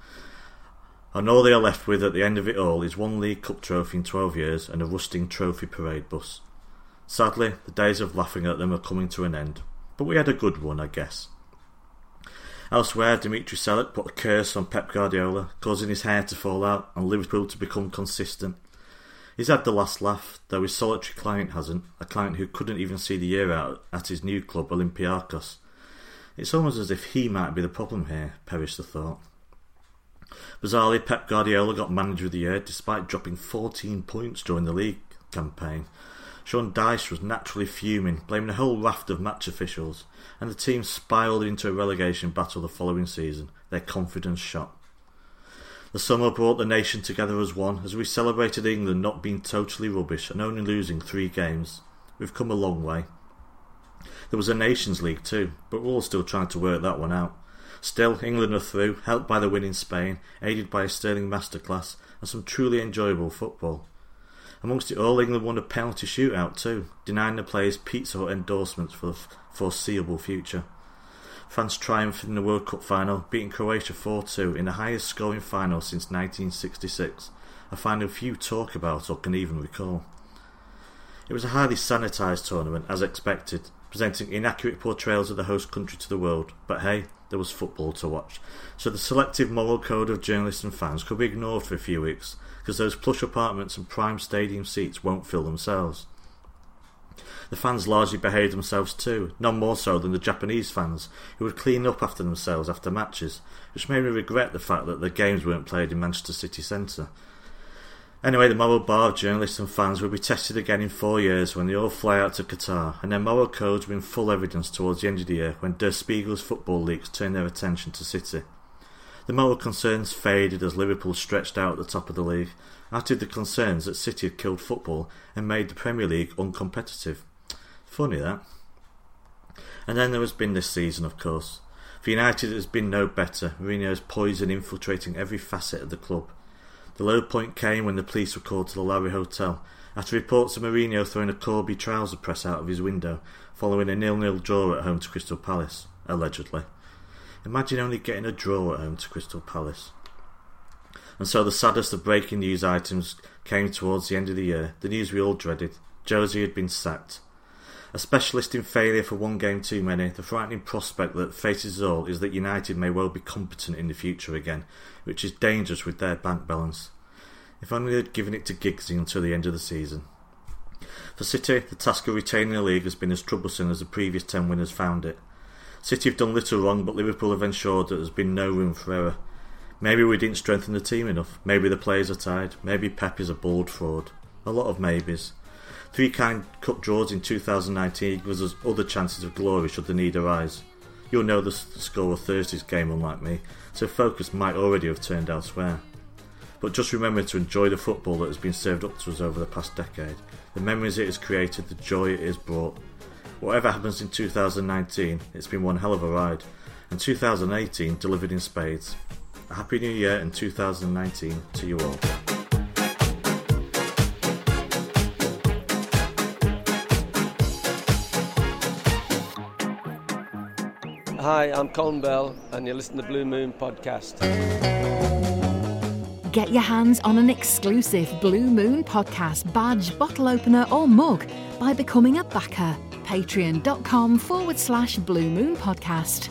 And all they are left with at the end of it all is one League Cup trophy in 12 years and a rusting trophy parade bus. Sadly, the days of laughing at them are coming to an end. But we had a good one, I guess. Elsewhere, Dimitri Seluk put a curse on Pep Guardiola, causing his hair to fall out and Liverpool to become consistent. He's had the last laugh, though his solitary client hasn't, a client who couldn't even see the year out at his new club, Olympiacos. It's almost as if he might be the problem here, perished the thought. Bizarrely, Pep Guardiola got manager of the year despite dropping 14 points during the league campaign, Sean Dyche was naturally fuming, blaming a whole raft of match officials, and the team spiralled into a relegation battle the following season, their confidence shot. The summer brought the nation together as one as we celebrated England not being totally rubbish and only losing three games. We've come a long way. There was a Nations League too, but we're all still trying to work that one out. Still, England are through, helped by the win in Spain, aided by a sterling masterclass, and some truly enjoyable football. Amongst it all, England won a penalty shootout too, denying the players Pizza endorsements for the foreseeable future. France triumphed in the World Cup final, beating Croatia 4 2 in the highest scoring final since 1966, a final few talk about or can even recall. It was a highly sanitised tournament, as expected, presenting inaccurate portrayals of the host country to the world, but hey, there was football to watch. So the selective moral code of journalists and fans could be ignored for a few weeks, because those plush apartments and prime stadium seats won't fill themselves. The fans largely behaved themselves too, none more so than the Japanese fans, who would clean up after themselves after matches, which made me regret the fact that the games weren't played in Manchester City Centre. Anyway, the moral bar of journalists and fans will be tested again in four years when they all fly out to Qatar, and their moral codes will be in full evidence towards the end of the year when Der Spiegel's football leaks turn their attention to City. The moral concerns faded as Liverpool stretched out at the top of the league, added the concerns that City had killed football and made the Premier League uncompetitive. Funny that. And then there has been this season, of course. For United, it has been no better. Mourinho's poison infiltrating every facet of the club. The low point came when the police were called to the Lowry Hotel after reports of Mourinho throwing a Corby trouser press out of his window following a nil-nil draw at home to Crystal Palace, allegedly. Imagine only getting a draw at home to Crystal Palace. And so the saddest of breaking news items came towards the end of the year, the news we all dreaded. Josie had been sacked. A specialist in failure for one game too many, the frightening prospect that faces us all is that United may well be competent in the future again, which is dangerous with their bank balance. If only they'd given it to Giggsy until the end of the season. For City, the task of retaining the league has been as troublesome as the previous ten winners found it. City have done little wrong, but Liverpool have ensured that there's been no room for error. Maybe we didn't strengthen the team enough. Maybe the players are tired. Maybe Pep is a bold fraud. A lot of maybes. Three kind cup draws in 2019 gives us other chances of glory should the need arise. You'll know the score of Thursday's game, unlike me, so focus might already have turned elsewhere. But just remember to enjoy the football that has been served up to us over the past decade, the memories it has created, the joy it has brought. Whatever happens in 2019, it's been one hell of a ride, and 2018 delivered in spades. A happy new year in 2019 to you all. Hi, I'm Colin Bell, and you're listening to Blue Moon Podcast. Get your hands on an exclusive Blue Moon Podcast badge, bottle opener, or mug by becoming a backer. Patreon.com forward slash Blue Moon Podcast.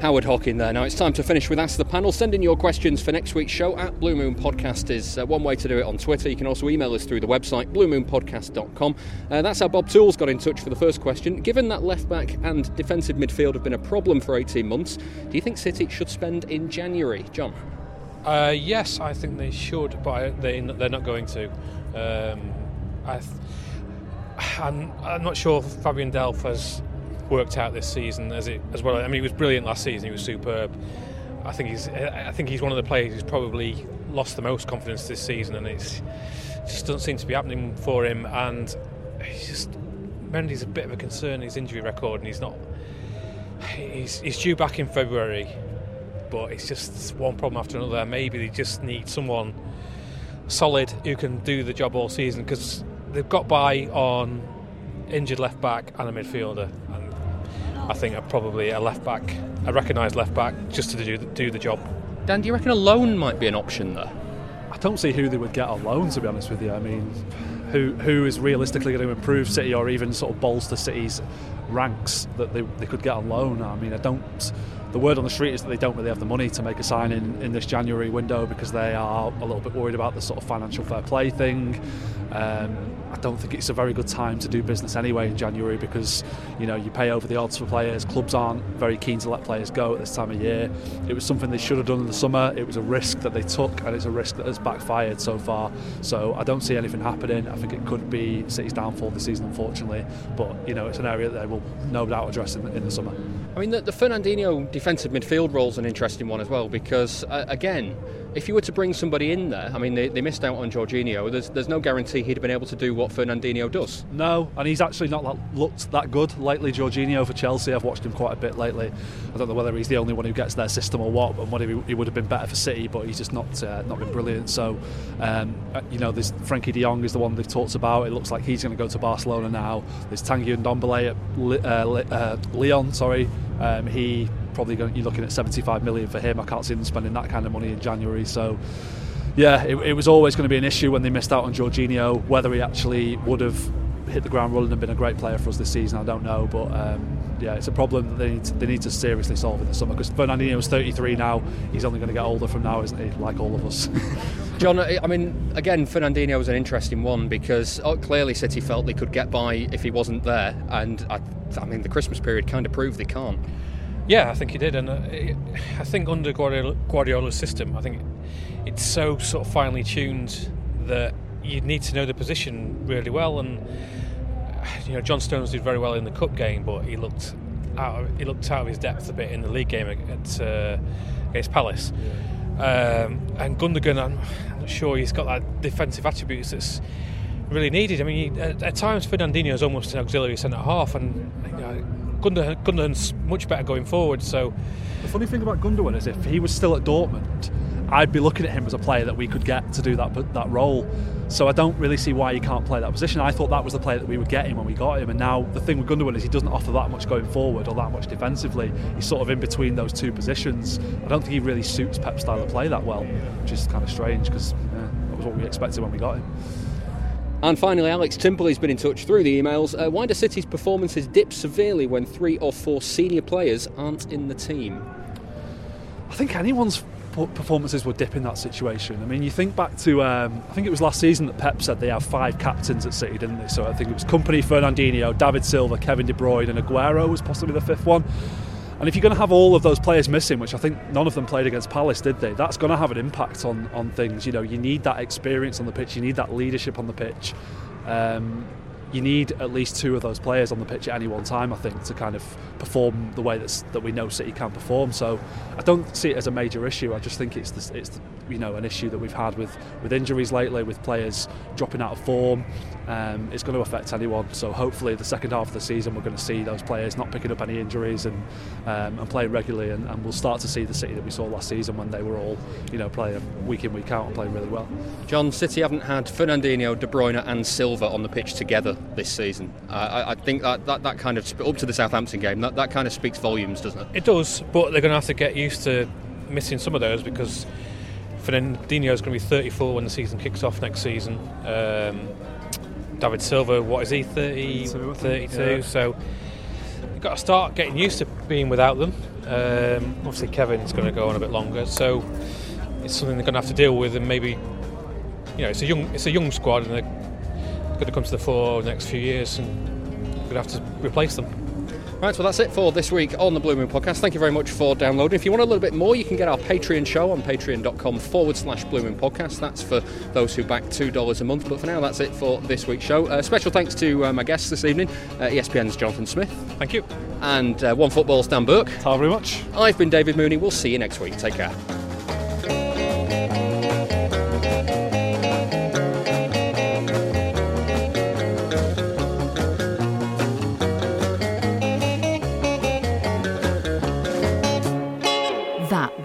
Howard Hockin there. Now it's time to finish with Ask the Panel. Send in your questions for next week's show at Blue Moon Podcast is uh, one way to do it on Twitter. You can also email us through the website bluemoonpodcast.com. Uh, that's how Bob Tools got in touch for the first question. Given that left back and defensive midfield have been a problem for 18 months, do you think City should spend in January? John? Uh, yes, I think they should, but they, they're not going to. Um, I th- I'm, I'm not sure Fabian Delph has worked out this season as it as well. I mean, he was brilliant last season. He was superb. I think he's I think he's one of the players who's probably lost the most confidence this season, and it's it just doesn't seem to be happening for him. And he's just Mendy's a bit of a concern. His injury record, and he's not. He's, he's due back in February, but it's just one problem after another. Maybe they just need someone solid who can do the job all season because they've got by on injured left back and a midfielder, and I think probably a left back, a recognised left back, just to do do the job. Dan, do you reckon a loan might be an option there? I don't see who they would get on loan, to be honest with you. I mean, who who is realistically going to improve City or even sort of bolster City's ranks that they, they could get on loan? I mean, I don't. The word on the street is that they don't really have the money to make a sign in, in this January window because they are a little bit worried about the sort of financial fair play thing. Um, I don't think it's a very good time to do business anyway in January because you know you pay over the odds for players. Clubs aren't very keen to let players go at this time of year. It was something they should have done in the summer. It was a risk that they took, and it's a risk that has backfired so far. So I don't see anything happening. I think it could be City's downfall this season, unfortunately. But you know it's an area that they will no doubt address in, in the summer. I mean, the, the Fernandinho defensive midfield role is an interesting one as well because, uh, again, if you were to bring somebody in there, I mean, they, they missed out on Jorginho. There's, there's no guarantee he'd have been able to do what Fernandinho does. No, and he's actually not looked that good lately. Jorginho for Chelsea, I've watched him quite a bit lately. I don't know whether he's the only one who gets their system or what, but whether he would have been better for City, but he's just not uh, not been brilliant. So, um, uh, you know, this Frankie De Jong is the one they've talked about. It looks like he's going to go to Barcelona now. There's Tanguy Ndombele at uh, uh, Lyon. Sorry, um, he probably going, you're looking at 75 million for him. I can't see them spending that kind of money in January. So, yeah, it, it was always going to be an issue when they missed out on Jorginho. Whether he actually would have hit the ground running and been a great player for us this season, I don't know. But um, yeah, it's a problem that they need to, they need to seriously solve in the summer because Fernandinho is 33 now. He's only going to get older from now, isn't he? Like all of us. John, I mean, again, Fernandinho was an interesting one because oh, clearly City felt they could get by if he wasn't there, and I, I mean, the Christmas period kind of proved they can't. Yeah, I think he did, and uh, I think under Guardiola, Guardiola's system, I think it's so sort of finely tuned that you need to know the position really well. And you know, John Stones did very well in the cup game, but he looked out. Of, he looked out of his depth a bit in the league game at, uh, against Palace. Um, and Gundogan, I'm, I'm not sure he's got that defensive attributes that's really needed. I mean, he, at, at, times Fernandinho is almost an auxiliary centre half, and you know, Gundogan, Gundogan's much better going forward. So the funny thing about Gundogan is if he was still at Dortmund, I'd be looking at him as a player that we could get to do that that role. So I don't really see why he can't play that position. I thought that was the player that we would get him when we got him, and now the thing with Gundogan is he doesn't offer that much going forward or that much defensively. He's sort of in between those two positions. I don't think he really suits Pep's style of play that well, which is kind of strange because yeah, that was what we expected when we got him. And finally, Alex Timperley's been in touch through the emails. Uh, why do City's performances dip severely when three or four senior players aren't in the team? I think anyone's performances would dip in that situation. I mean, you think back to, um, I think it was last season that Pep said they have five captains at City, didn't they? So I think it was Kompany, Fernandinho, David Silva, Kevin De Bruyne, and Aguero was possibly the fifth one. And if you're going to have all of those players missing, which I think none of them played against Palace, did they? That's going to have an impact on on things. You know, you need that experience on the pitch, you need that leadership on the pitch. Um, you need at least two of those players on the pitch at any one time, I think, to kind of perform the way that's, that we know City can perform. So I don't see it as a major issue. I just think it's the, it's you know an issue that we've had with, with injuries lately, with players dropping out of form. Um, it's going to affect anyone. So hopefully, the second half of the season, we're going to see those players not picking up any injuries and um, and playing regularly, and, and, we'll start to see the City that we saw last season when they were all you know playing week in week out and playing really well. John, City haven't had Fernandinho, De Bruyne, and Silva on the pitch together this season. Uh, I, I, think that, that that kind of up to the Southampton game that, that kind of speaks volumes, doesn't it? It does, but they're going to have to get used to missing some of those because. Fernandinho is going to be 34 when the season kicks off next season. Um, David Silva, what is he, 30, 32? Yeah. So you've got to start getting used to being without them. Um, obviously, Kevin's going to go on a bit longer, so it's something they're going to have to deal with, and maybe you know it's a young it's a young squad, and they're going to come to the fore the next few years, and we're going to have to replace them. Right, well, that's it for this week on the Blue Moon podcast. Thank you very much for downloading. If you want a little bit more, you can get our Patreon show on patreon.com forward slash Blue Moon podcast. That's for those who back $2 a month. But for now, that's it for this week's show. Uh, special thanks to uh, my guests this evening, uh, ESPN's Jonathan Smith. Thank you. And uh, One Football's Dan Burke. Thank you very much. I've been David Mooney. We'll see you next week. Take care.